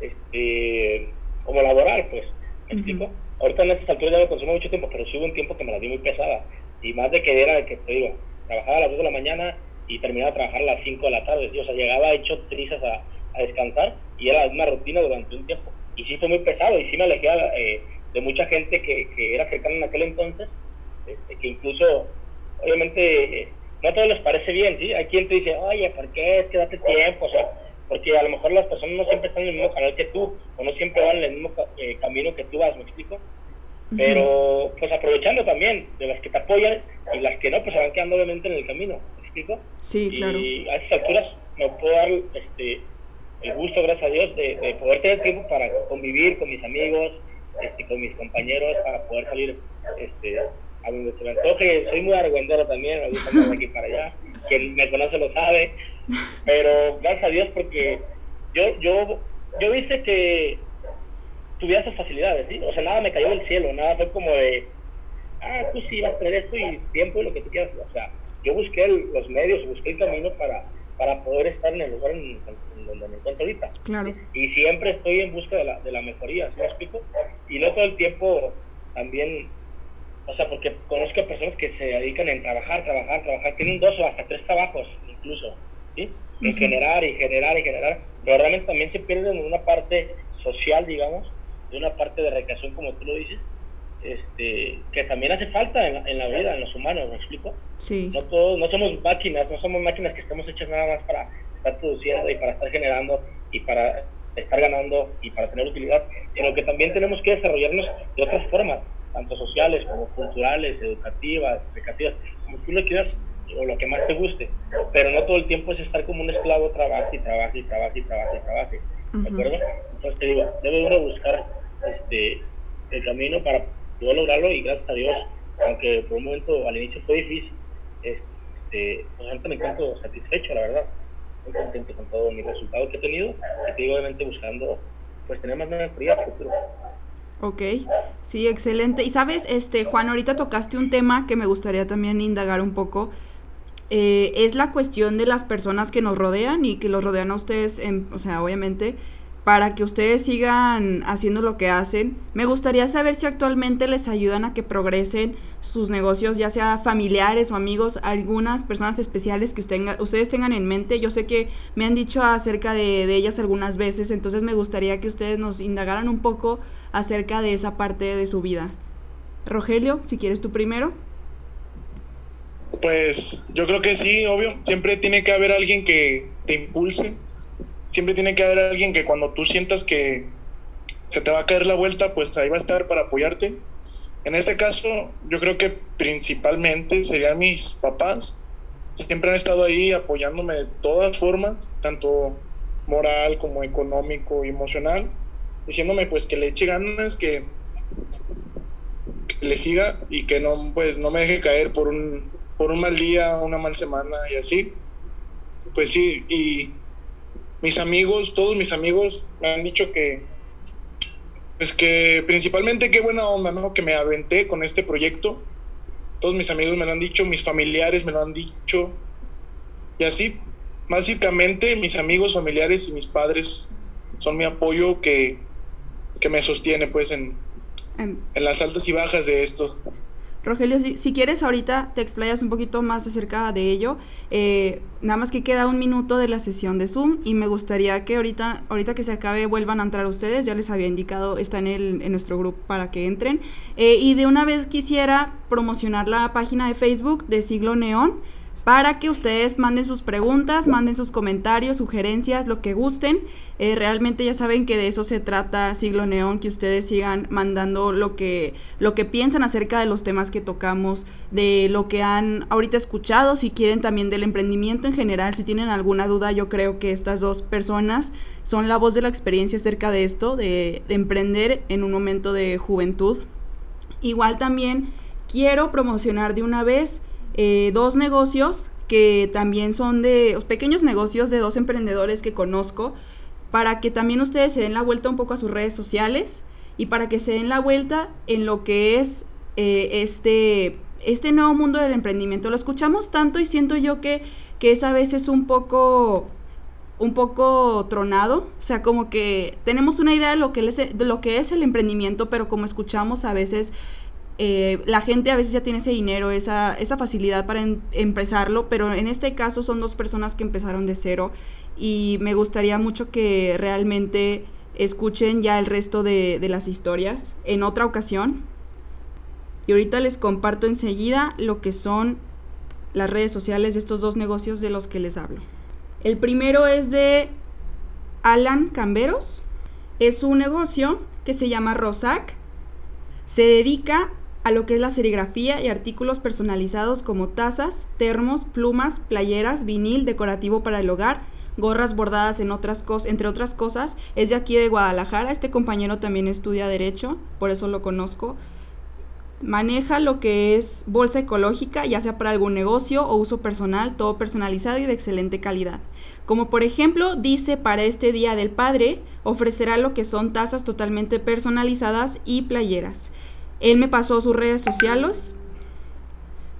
este, como laboral, pues. ¿Me explico? Ahorita en estas alturas ya me consumo mucho tiempo, pero sí hubo un tiempo que me la di muy pesada. Y más de que era de que, te digo, trabajaba a las 2 de la mañana y terminaba de trabajar a las 5 de la tarde. O sea, llegaba hecho trizas a, a, descansar y era una rutina durante un tiempo. Y sí fue muy pesado y sí me alejé eh, de mucha gente que, que, era cercana en aquel entonces, este, que incluso, obviamente, no a todos les parece bien, ¿sí? Hay quien te dice, oye, ¿por qué? Es que date tiempo, o sea, porque a lo mejor las personas no siempre están en el mismo canal que tú, o no siempre van en el mismo eh, camino que tú vas, ¿me explico? Pero pues aprovechando también de las que te apoyan y las que no, pues se van quedando obviamente en el camino, ¿me explico? Sí, claro. Y a esas alturas me puedo dar este, el gusto, gracias a Dios, de, poder tener tiempo para convivir con mis amigos, este, con mis compañeros, para poder salir este, a donde se me. Soy muy argüendero también, me gusta de aquí para allá. Quien me conoce lo sabe. Pero gracias a Dios porque yo, yo, yo hice que tuviera esas facilidades, ¿sí? O sea, nada me cayó del cielo, nada fue como de, ah, tú sí vas a tener esto y tiempo y lo que tú quieras. O sea, yo busqué los medios, busqué el camino para, para poder estar en el lugar en, donde me encuentro ahorita. Claro. Y siempre estoy en busca de la, de la mejoría, ¿sí me explico? Y no todo el tiempo también, o sea, porque conozco a personas que se dedican en trabajar, trabajar, trabajar, tienen dos o hasta tres trabajos incluso, ¿sí? En generar y generar y generar, pero realmente también se pierden en una parte social, digamos, de una parte de recreación, como tú lo dices, este, que también hace falta en la, en la, vida, en los humanos, ¿me explico? Sí. No, todos, no somos máquinas, no somos máquinas que estamos hechas nada más para estar produciendo y para estar generando y para estar ganando y para tener utilidad, sino que también tenemos que desarrollarnos de otras formas, tanto sociales como culturales, educativas, recreativas, como tú lo quieras o lo que más te guste, pero no todo el tiempo es estar como un esclavo, trabaje y trabaje y trabaje y trabaje y trabaje, ¿de acuerdo? Entonces te digo, debe uno buscar este, el camino para poder lograrlo y gracias a Dios, aunque por un momento al inicio fue difícil, este, pues me encuentro satisfecho, la verdad, muy contento con todo mi resultado que he tenido y te obviamente buscando pues tener más mejoría futuro. Ok, sí, excelente. Y sabes, este Juan, ahorita tocaste un tema que me gustaría también indagar un poco. Eh, es la cuestión de las personas que nos rodean y que los rodean a ustedes, en, o sea, obviamente, para que ustedes sigan haciendo lo que hacen. Me gustaría saber si actualmente les ayudan a que progresen sus negocios, ya sea familiares o amigos, algunas personas especiales que ustedes tengan en mente. Yo sé que me han dicho acerca de, de, ellas algunas veces, entonces me gustaría que ustedes nos indagaran un poco acerca de esa parte de su vida. Rogelio, si quieres tú primero. Pues yo creo que sí, obvio. Siempre tiene que haber alguien que te impulse siempre tiene que haber alguien que cuando tú sientas que se te va a caer la vuelta, pues ahí va a estar para apoyarte. En este caso, yo creo que principalmente serían mis papás. Siempre han estado ahí apoyándome de todas formas, tanto moral como económico y emocional, diciéndome pues que le eche ganas, que, le siga y que no pues no me deje caer por un por un mal día, una mal semana y así. Pues sí, y mis amigos, todos mis amigos me han dicho que, pues que principalmente qué buena onda, ¿no? Que me aventé con este proyecto. Todos mis amigos me lo han dicho, mis familiares me lo han dicho. Y así, básicamente mis amigos, familiares y mis padres son mi apoyo que, que me sostiene pues en, en, en las altas y bajas de esto. Rogelio, si, quieres ahorita te explayas un poquito más acerca de ello. Eh, nada más que queda un minuto de la sesión de Zoom y me gustaría que ahorita, ahorita que se acabe vuelvan a entrar ustedes. Ya les había indicado, está en, el, en nuestro grupo para que entren. Eh, y de una vez quisiera promocionar la página de Facebook de Siglo Neón para que ustedes manden sus preguntas, manden sus comentarios, sugerencias, lo que gusten. Eh, realmente ya saben que de eso se trata Siglo Neón, que ustedes sigan mandando lo que, lo que piensan acerca de los temas que tocamos, de lo que han ahorita escuchado, si quieren también del emprendimiento en general, si tienen alguna duda, yo creo que estas dos personas son la voz de la experiencia acerca de esto, de, de emprender en un momento de juventud. Igual también quiero promocionar de una vez eh, dos negocios que también son de pequeños negocios de dos emprendedores que conozco, para que también ustedes se den la vuelta un poco a sus redes sociales y para que se den la vuelta en lo que es eh, este, este nuevo mundo del emprendimiento. Lo escuchamos tanto y siento yo que, que es a veces un poco un poco tronado, o sea, como que tenemos una idea de lo que, de lo que es el emprendimiento, pero como escuchamos a veces eh, la gente a veces ya tiene ese dinero, esa, esa facilidad para em, empezarlo, pero en este caso son dos personas que empezaron de cero y me gustaría mucho que realmente escuchen ya el resto de, de las historias en otra ocasión. Y ahorita les comparto enseguida lo que son las redes sociales de estos dos negocios de los que les hablo. El primero es de Alan Camberos. Es un negocio que se llama Rosac. Se dedica a lo que es la serigrafía y artículos personalizados como tazas, termos, plumas, playeras, vinil, decorativo para el hogar, gorras bordadas entre otras cosas. Es de aquí de Guadalajara. Este compañero también estudia derecho, por eso lo conozco. Maneja lo que es bolsa ecológica, ya sea para algún negocio o uso personal, todo personalizado y de excelente calidad. Como por ejemplo, dice para este Día del Padre, ofrecerá lo que son tazas totalmente personalizadas y playeras. Él me pasó sus redes sociales.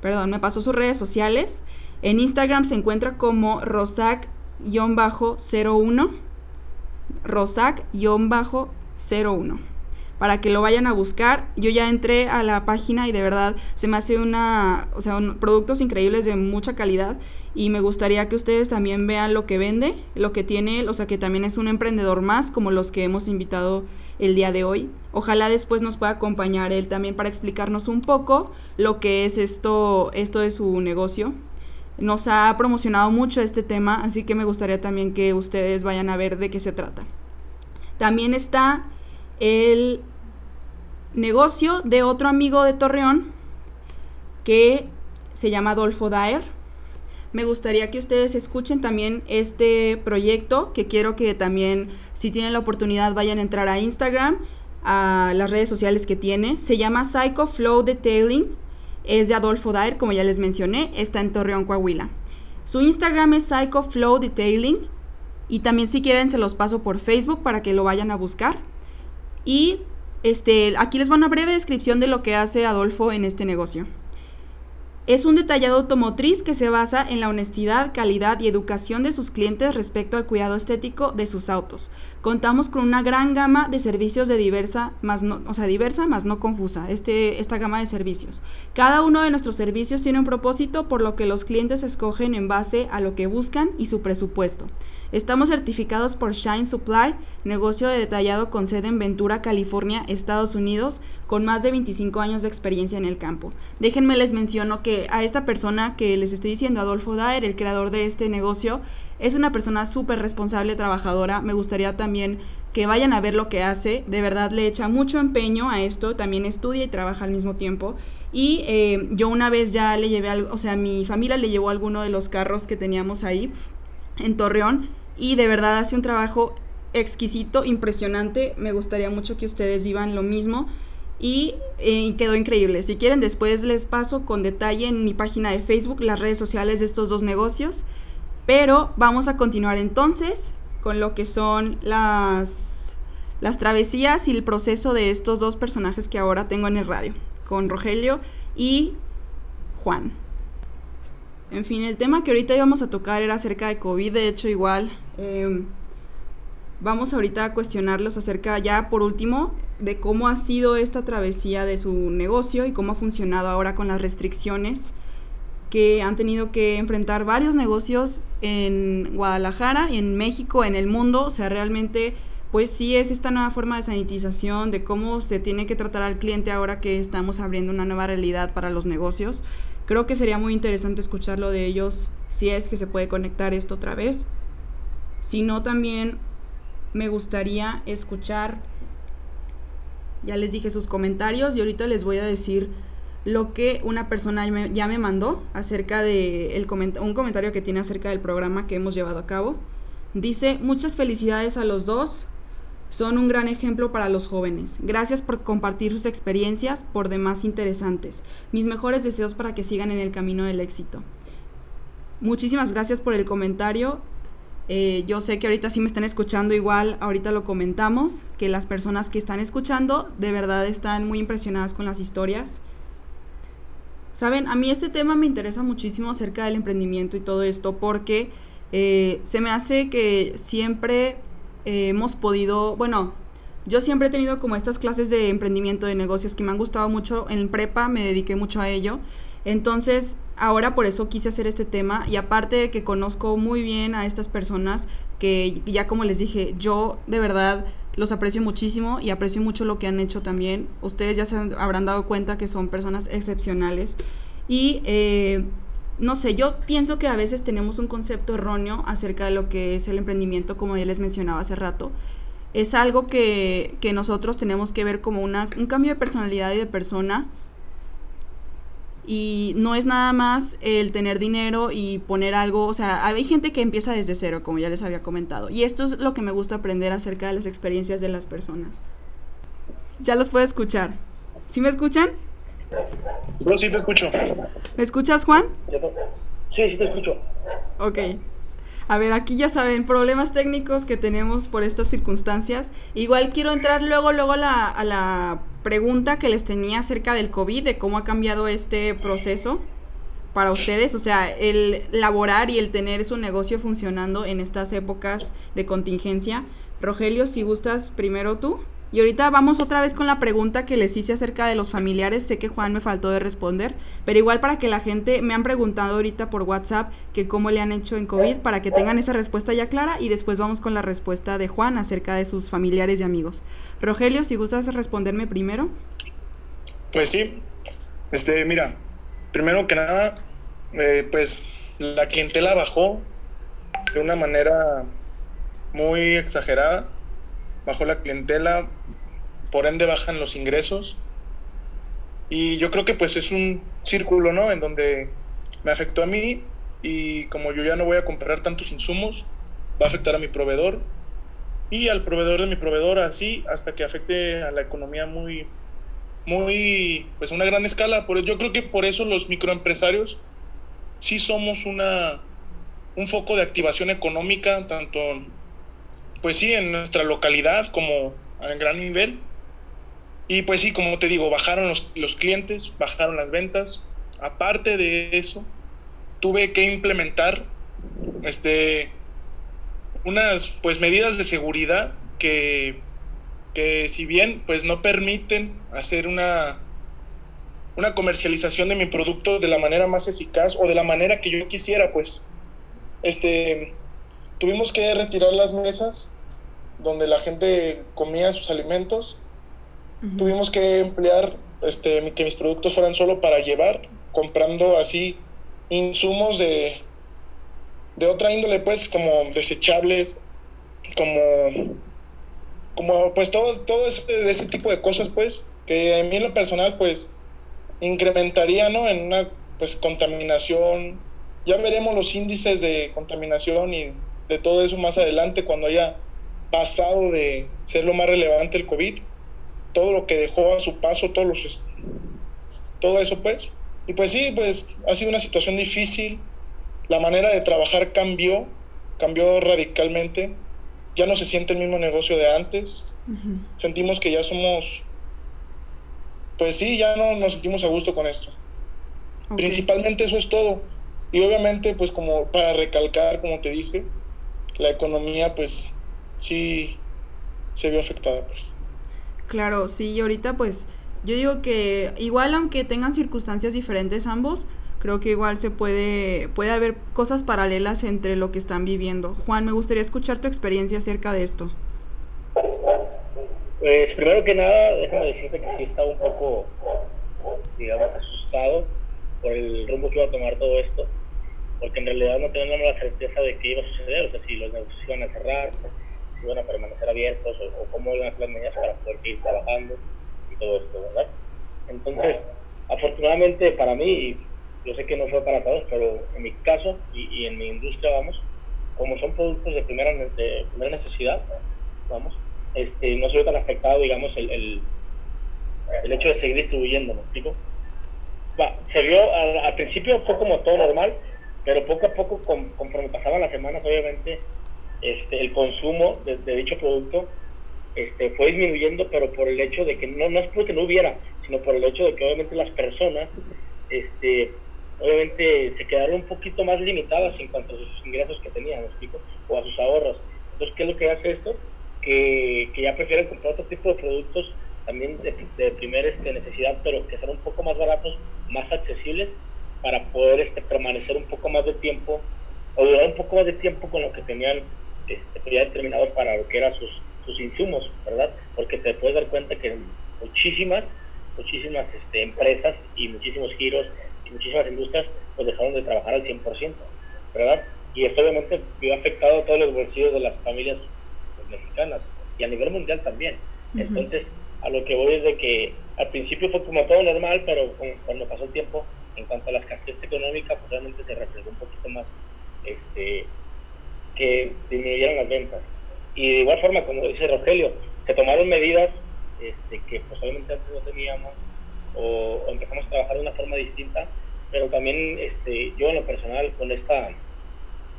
Perdón, me pasó sus redes sociales. En Instagram se encuentra como rosac-01. Rosac-01 para que lo vayan a buscar. Yo ya entré a la página y de verdad se me hace una, o sea, productos increíbles de mucha calidad y me gustaría que ustedes también vean lo que vende, lo que tiene, o sea, que también es un emprendedor más como los que hemos invitado el día de hoy. Ojalá después nos pueda acompañar él también para explicarnos un poco lo que es esto, esto de su negocio. Nos ha promocionado mucho este tema, así que me gustaría también que ustedes vayan a ver de qué se trata. También está el negocio de otro amigo de Torreón que se llama Adolfo Daer me gustaría que ustedes escuchen también este proyecto, que quiero que también, si tienen la oportunidad, vayan a entrar a Instagram, a las redes sociales que tiene. Se llama Psycho Flow Detailing, es de Adolfo Daer, como ya les mencioné, está en Torreón, Coahuila. Su Instagram es Psycho Flow Detailing y también si quieren se los paso por Facebook para que lo vayan a buscar. Y este, aquí les va una breve descripción de lo que hace Adolfo en este negocio. Es un detallado automotriz que se basa en la honestidad, calidad y educación de sus clientes respecto al cuidado estético de sus autos. Contamos con una gran gama de servicios de diversa, más no, o sea, diversa más no confusa, este, esta gama de servicios. Cada uno de nuestros servicios tiene un propósito por lo que los clientes escogen en base a lo que buscan y su presupuesto. Estamos certificados por Shine Supply, negocio de detallado con sede en Ventura, California, Estados Unidos, con más de 25 años de experiencia en el campo. Déjenme les menciono que a esta persona que les estoy diciendo, Adolfo Daer, el creador de este negocio, es una persona súper responsable, trabajadora. Me gustaría también que vayan a ver lo que hace. De verdad le echa mucho empeño a esto. También estudia y trabaja al mismo tiempo. Y eh, yo una vez ya le llevé, algo, o sea, mi familia le llevó alguno de los carros que teníamos ahí en Torreón y de verdad hace un trabajo exquisito, impresionante. Me gustaría mucho que ustedes vivan lo mismo y eh, quedó increíble. Si quieren después les paso con detalle en mi página de Facebook las redes sociales de estos dos negocios. Pero vamos a continuar entonces con lo que son las, las travesías y el proceso de estos dos personajes que ahora tengo en el radio, con Rogelio y Juan. En fin, el tema que ahorita íbamos a tocar era acerca de COVID, de hecho igual em, vamos ahorita a cuestionarlos acerca ya por último de cómo ha sido esta travesía de su negocio y cómo ha funcionado ahora con las restricciones que han tenido que enfrentar varios negocios en Guadalajara, en México, en el mundo, o sea, realmente pues sí es esta nueva forma de sanitización, de cómo se tiene que tratar al cliente ahora que estamos abriendo una nueva realidad para los negocios. Creo que sería muy interesante escucharlo de ellos si es que se puede conectar esto otra vez. Si no, también me gustaría escuchar, ya les dije sus comentarios y ahorita les voy a decir lo que una persona ya me mandó acerca de el un comentario que tiene acerca del programa que hemos llevado a cabo. Dice, muchas felicidades a los dos, son un gran ejemplo para los jóvenes. Gracias por compartir sus experiencias, por demás interesantes. Mis mejores deseos para que sigan en el camino del éxito. Muchísimas gracias por el comentario. Eh, yo sé que ahorita sí me están escuchando igual, ahorita lo comentamos, que las personas que están escuchando de verdad están muy impresionadas con las historias. Saben, a mí este tema me interesa muchísimo acerca del emprendimiento y todo esto porque eh, se me hace que siempre eh, hemos podido, bueno, yo siempre he tenido como estas clases de emprendimiento de negocios que me han gustado mucho. En prepa me dediqué mucho a ello. Entonces, ahora por eso quise hacer este tema y aparte de que conozco muy bien a estas personas que ya como les dije, yo de verdad los aprecio muchísimo y aprecio mucho lo que han hecho también. Ustedes ya se habrán dado cuenta que son personas excepcionales y eh, no sé, yo pienso que a veces tenemos un concepto erróneo acerca de lo que es el emprendimiento, como ya les mencionaba hace rato. Es algo que, nosotros tenemos que ver como una, un cambio de personalidad y de persona. Y no es nada más el tener dinero y poner algo, o sea, hay gente que empieza desde cero, como ya les había comentado. Y esto es lo que me gusta aprender acerca de las experiencias de las personas. Ya los puedo escuchar. ¿Sí me escuchan? Yo sí te escucho. ¿Me escuchas, Juan? Sí, sí te escucho. Ok. A ver, aquí ya saben, problemas técnicos que tenemos por estas circunstancias. Igual quiero entrar luego, luego a la, a la pregunta que les tenía acerca del COVID, de cómo ha cambiado este proceso. para ustedes, o sea, el laborar y el tener su negocio funcionando en estas épocas de contingencia. Rogelio, si gustas, primero tú. Y ahorita vamos otra vez con la pregunta que les hice acerca de los familiares. Sé que Juan me faltó de responder, pero igual para que la gente me han preguntado ahorita por WhatsApp que cómo le han hecho en COVID, para que tengan esa respuesta ya clara y después vamos con la respuesta de Juan acerca de sus familiares y amigos. Rogelio, si gustas responderme primero. Pues sí, este, mira, primero que nada, eh, pues la clientela bajó de una manera muy exagerada, bajó la clientela, por ende bajan los ingresos. Y yo creo que pues es un círculo, ¿no? En donde me afectó a mí y como yo ya no voy a comprar tantos insumos, va a afectar a mi proveedor y al proveedor de mi proveedor así hasta que afecte a la economía muy, muy, pues una gran escala. Por, yo creo que por eso los microempresarios sí somos una, un foco de activación económica, tanto, pues sí, en nuestra localidad como a gran nivel. Y pues sí, como te digo, bajaron los, los clientes, bajaron las ventas. Aparte de eso, tuve que implementar este, unas pues medidas de seguridad que que si bien pues no permiten hacer una, una comercialización de mi producto de la manera más eficaz o de la manera que yo quisiera, pues este tuvimos que retirar las mesas donde la gente comía sus alimentos. Tuvimos que emplear este, que mis productos fueran solo para llevar, comprando así insumos de, de otra índole, pues como desechables, como como pues todo, todo ese, ese tipo de cosas, pues, que a mí en lo personal, pues, incrementaría, ¿no? En una, pues, contaminación. Ya veremos los índices de contaminación y de todo eso más adelante cuando haya pasado de ser lo más relevante el COVID, todo lo que dejó a su paso, todos los, todo eso, pues. Y pues sí, pues ha sido una situación difícil. La manera de trabajar cambió, cambió radicalmente ya no se siente el mismo negocio de antes. Sentimos que ya somos, pues sí, ya no nos sentimos a gusto con esto. Principalmente eso es todo. Y obviamente, pues como para recalcar, como te dije, la economía, pues sí se vio afectada, pues. Claro, sí, y ahorita pues yo digo que igual aunque tengan circunstancias diferentes ambos, creo que igual se puede, puede haber cosas paralelas entre lo que están viviendo. Juan, me gustaría escuchar tu experiencia acerca de esto. Pues primero que nada, déjame decirte que sí estaba un poco, digamos, asustado por el rumbo que iba a tomar todo esto, porque en realidad no teníamos la certeza de qué iba a suceder, o sea, si los negocios iban a cerrar, iban a permanecer abiertos, o, cómo iban a ser las medidas para poder seguir trabajando y todo esto, ¿verdad? Entonces, afortunadamente para mí, yo sé que no fue para todos, pero en mi caso y, en mi industria, vamos, como son productos de primera, de primera necesidad, vamos, este, no se ve tan afectado, digamos, el, el, el hecho de seguir distribuyendo, ¿me explico? Va, se vio, al, principio fue como todo normal, pero poco a poco, conforme pasaban las semanas, obviamente, este, el consumo de, dicho producto este, fue disminuyendo, pero por el hecho de que no, no es porque no hubiera, sino por el hecho de que obviamente las personas este, obviamente se quedaron un poquito más limitadas en cuanto a sus ingresos que tenían, explico? O a sus ahorros. Entonces, ¿qué es lo que hace esto? Que, que ya prefieren comprar otro tipo de productos también de, de primera este, necesidad, pero que sean un poco más baratos, más accesibles, para poder este, permanecer un poco más de tiempo, o durar un poco más de tiempo con lo que tenían ya determinado para lo que eran sus, sus insumos, ¿verdad? Porque te puedes dar cuenta que muchísimas, muchísimas este, empresas y muchísimos giros muchísimas industrias pues dejaron de trabajar al 100%, ¿verdad? Y esto obviamente vio afectado a todos los bolsillos de las familias pues, mexicanas y a nivel mundial también. Entonces, a lo que voy es de que al principio fue como todo normal, pero cuando pasó el tiempo, en cuanto a la escasez económica, pues realmente se reflejó un poquito más este, que disminuyeron las ventas. Y de igual forma, como dice Rogelio, se tomaron medidas este, que obviamente antes no teníamos o, empezamos a trabajar de una forma distinta, pero también este, yo en lo personal con esta,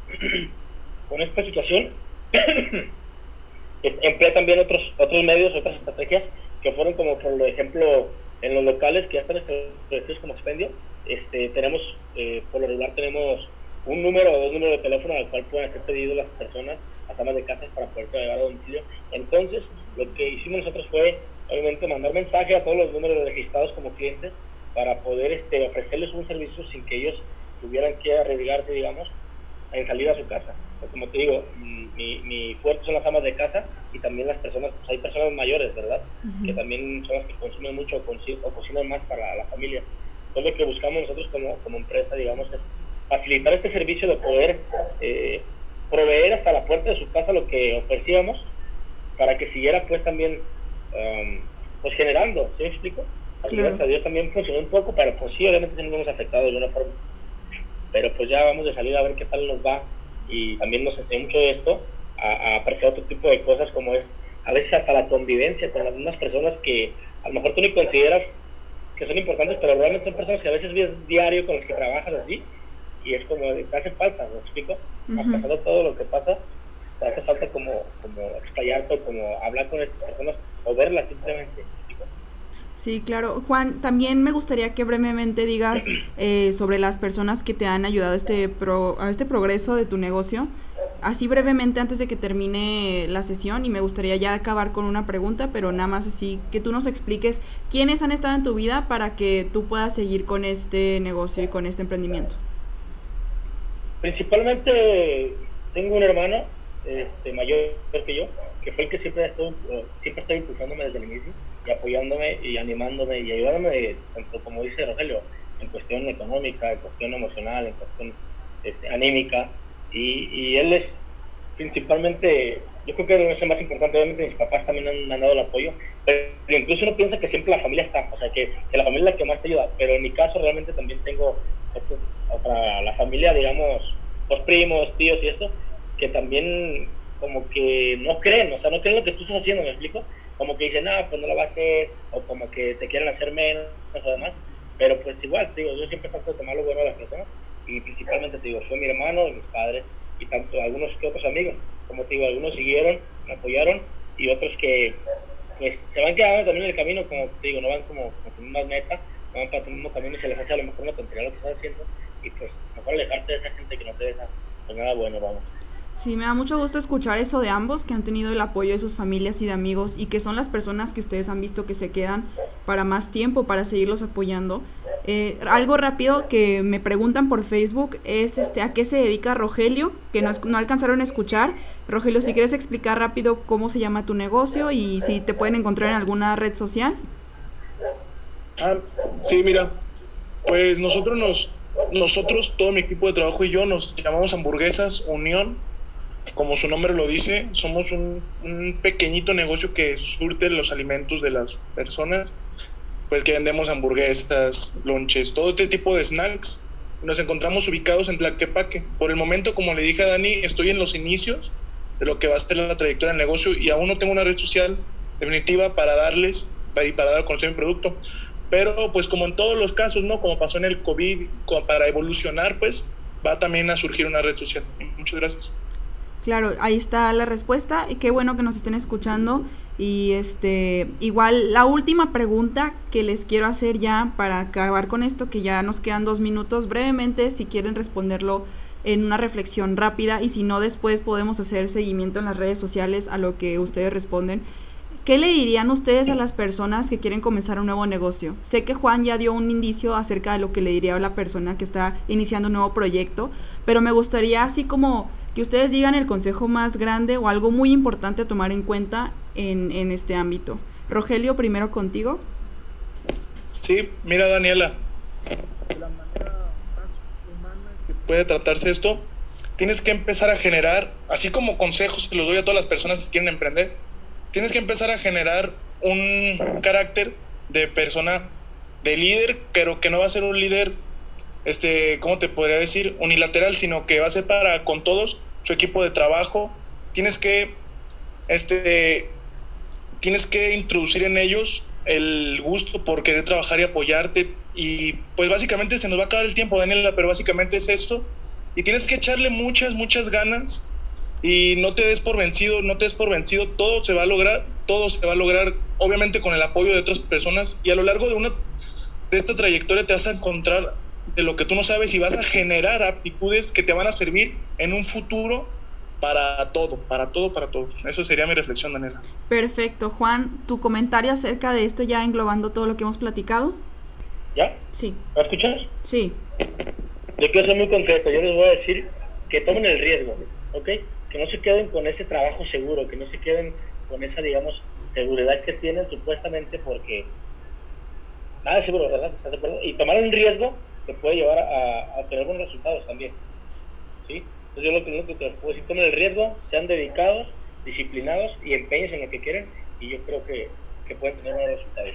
con esta situación empleé también otros, otros medios, otras estrategias que fueron como por ejemplo en los locales que ya están establecidos como expendio, este, tenemos eh, lo un número o dos números de teléfono al cual puedan hacer pedidos las personas, las amas de casa para poder llegar a domicilio. Entonces, lo que hicimos nosotros fue, obviamente, mandar mensaje a todos los números registrados como clientes para poder este, ofrecerles un servicio sin que ellos tuvieran que arriesgarse, digamos, en salir a su casa. Pues como te digo, mi, mi, fuerte son las amas de casa y también las personas, pues, hay personas mayores, ¿verdad? Que también son las que consumen mucho o, co o cocinan más para la, familia. Entonces, lo que buscamos nosotros como, como empresa, digamos, es facilitar este servicio de poder eh, proveer hasta la puerta de su casa lo que ofrecíamos para que siguiera pues también um, pues generando, ¿sí me explico? Gracias a Dios también funcionó un poco, pero pues sí, obviamente nos hemos afectado de una forma. Pero pues ya vamos de salir a ver qué tal nos va y también nos enseña mucho de esto a, apreciar otro tipo de cosas como es a veces hasta la convivencia con las mismas personas que a lo mejor tú ni consideras que son importantes, pero realmente son personas que a veces vives diario con las que trabajas así y es como, te hace falta, ¿me explico? A pesar de todo lo que pasa, te hace falta como, como explayarte, como hablar con estas personas o verlas simplemente. Sí, claro. Juan, también me gustaría que brevemente digas eh, sobre las personas que te han ayudado a este, pro, a este progreso de tu negocio. Así brevemente antes de que termine la sesión y me gustaría ya acabar con una pregunta, pero nada más así que tú nos expliques quiénes han estado en tu vida para que tú puedas seguir con este negocio y con este emprendimiento. Principalmente tengo un hermano este, mayor que yo, que fue el que siempre estuvo, siempre está impulsándome desde el inicio y apoyándome y animándome y ayudándome, tanto como dice Rogelio, en cuestión económica, en cuestión emocional, en cuestión este, anímica. Y, y, él es principalmente, yo creo que es el más importante, obviamente mis papás también han, dado el apoyo, pero incluso uno piensa que siempre la familia está, o sea, que, que la familia es la que más te ayuda, pero en mi caso realmente también tengo para la familia, digamos, los primos, tíos y esto, que también como que no creen, o sea, no creen lo que tú estás haciendo, ¿me explico? como que dicen, no, pues no lo va a hacer, o como que te quieren hacer menos o demás, pero pues igual, digo, yo siempre trato de tomar lo bueno de las personas, y principalmente, te digo, fue mi hermano, mis padres, y tanto algunos que otros amigos, como te digo, algunos siguieron, me apoyaron, y otros que, pues, se van quedando también en el camino, como te digo, no van como, como más meta, no para tu mismo a lo mejor lo que estás haciendo, y pues, mejor de esa gente que no te deja, nada bueno, vamos. Sí, me da mucho gusto escuchar eso de ambos, que han tenido el apoyo de sus familias y de amigos y que son las personas que ustedes han visto que se quedan para más tiempo, para seguirlos apoyando. Eh, algo rápido que me preguntan por Facebook es este, a qué se dedica Rogelio, que no, no alcanzaron a escuchar. Rogelio, si quieres explicar rápido cómo se llama tu negocio y si te pueden encontrar en alguna red social. Ah, sí, mira, pues nosotros nos, nosotros, todo mi equipo de trabajo y yo nos llamamos Hamburguesas Unión como su nombre lo dice, somos un, pequeñito negocio que surte los alimentos de las personas, pues que vendemos hamburguesas, lonches, todo este tipo de snacks. Nos encontramos ubicados en Tlaquepaque. Por el momento, como le dije a Dani, estoy en los inicios de lo que va a ser la trayectoria del negocio y aún no tengo una red social definitiva para darles y para dar a conocer mi producto. Pero pues como en todos los casos, ¿no? Como pasó en el COVID, para evolucionar, pues va también a surgir una red social. Muchas gracias. Claro, ahí está la respuesta y qué bueno que nos estén escuchando. Y este, igual la última pregunta que les quiero hacer ya para acabar con esto, que ya nos quedan dos minutos, brevemente, si quieren responderlo en una reflexión rápida y si no después podemos hacer seguimiento en las redes sociales a lo que ustedes responden. ¿Qué le dirían ustedes a las personas que quieren comenzar un nuevo negocio? Sé que Juan ya dio un indicio acerca de lo que le diría a la persona que está iniciando un nuevo proyecto, pero me gustaría así como que ustedes digan el consejo más grande o algo muy importante a tomar en cuenta en, en este ámbito. Rogelio, primero contigo. Sí, mira Daniela, la manera más humana que puede tratarse esto, tienes que empezar a generar, así como consejos que los doy a todas las personas que quieren emprender, tienes que empezar a generar un carácter de persona, de líder, pero que no va a ser un líder este, ¿cómo te podría decir? Unilateral, sino que va a ser para con todos su equipo de trabajo. Tienes que, este, tienes que introducir en ellos el gusto por querer trabajar y apoyarte. Y pues básicamente se nos va a acabar el tiempo, Daniela, pero básicamente es eso. Y tienes que echarle muchas, muchas ganas y no te des por vencido, no te des por vencido, todo se va a lograr, todo se va a lograr, obviamente con el apoyo de otras personas y a lo largo de una de esta trayectoria te vas a encontrar de lo que tú no sabes y vas a generar aptitudes que te van a servir en un futuro para todo, para todo, para todo. Eso sería mi reflexión, Daniela. Perfecto. Juan, tu comentario acerca de esto ya englobando todo lo que hemos platicado. ¿Ya? Sí. ¿Me escuchas? Sí. Yo quiero ser muy concreto. Yo les voy a decir que tomen el riesgo, ¿ok? Que no se queden con ese trabajo seguro, que no se queden con esa, digamos, seguridad que tienen supuestamente porque nada es seguro, ¿verdad? ¿Estás de acuerdo? Y tomar un riesgo te puede llevar a, a tener buenos resultados también. ¿Sí? Entonces yo lo que, lo que te puedo decir, tomen el riesgo, sean dedicados, disciplinados y empeñes en lo que quieren y yo creo que, que pueden tener buenos resultados.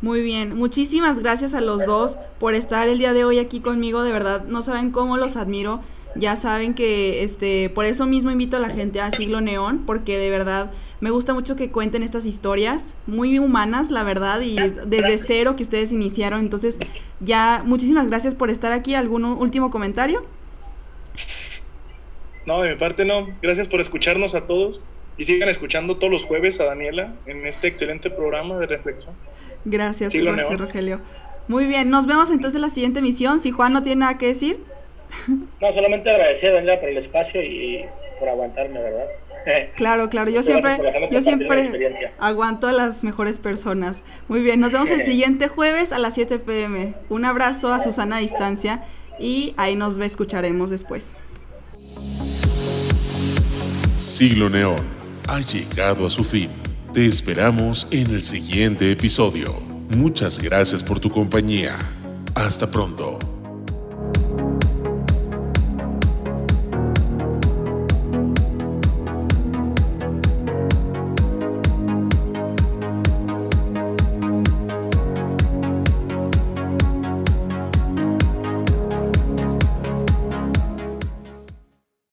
Muy bien, muchísimas gracias a los dos por estar el día de hoy aquí conmigo, de verdad, no saben cómo los admiro. Ya saben que este por eso mismo invito a la gente a Siglo Neón porque de verdad me gusta mucho que cuenten estas historias muy humanas, la verdad, y desde cero que ustedes iniciaron. Entonces, ya muchísimas gracias por estar aquí. ¿Algún último comentario? No, de mi parte no. Gracias por escucharnos a todos y sigan escuchando todos los jueves a Daniela en este excelente programa de reflexión. Gracias. Rogelio. Muy bien, nos vemos entonces en la siguiente emisión. Si Juan no tiene nada que decir, No, solamente agradecer, Daniela, por el espacio y por aguantarme, ¿verdad? claro, claro, yo siempre, yo siempre aguanto a las mejores personas. Muy bien, nos vemos el siguiente jueves a las 7 pm. Un abrazo a Susana a distancia y ahí nos escucharemos después. Siglo Neón ha llegado a su fin. Te esperamos en el siguiente episodio. Muchas gracias por tu compañía. Hasta pronto.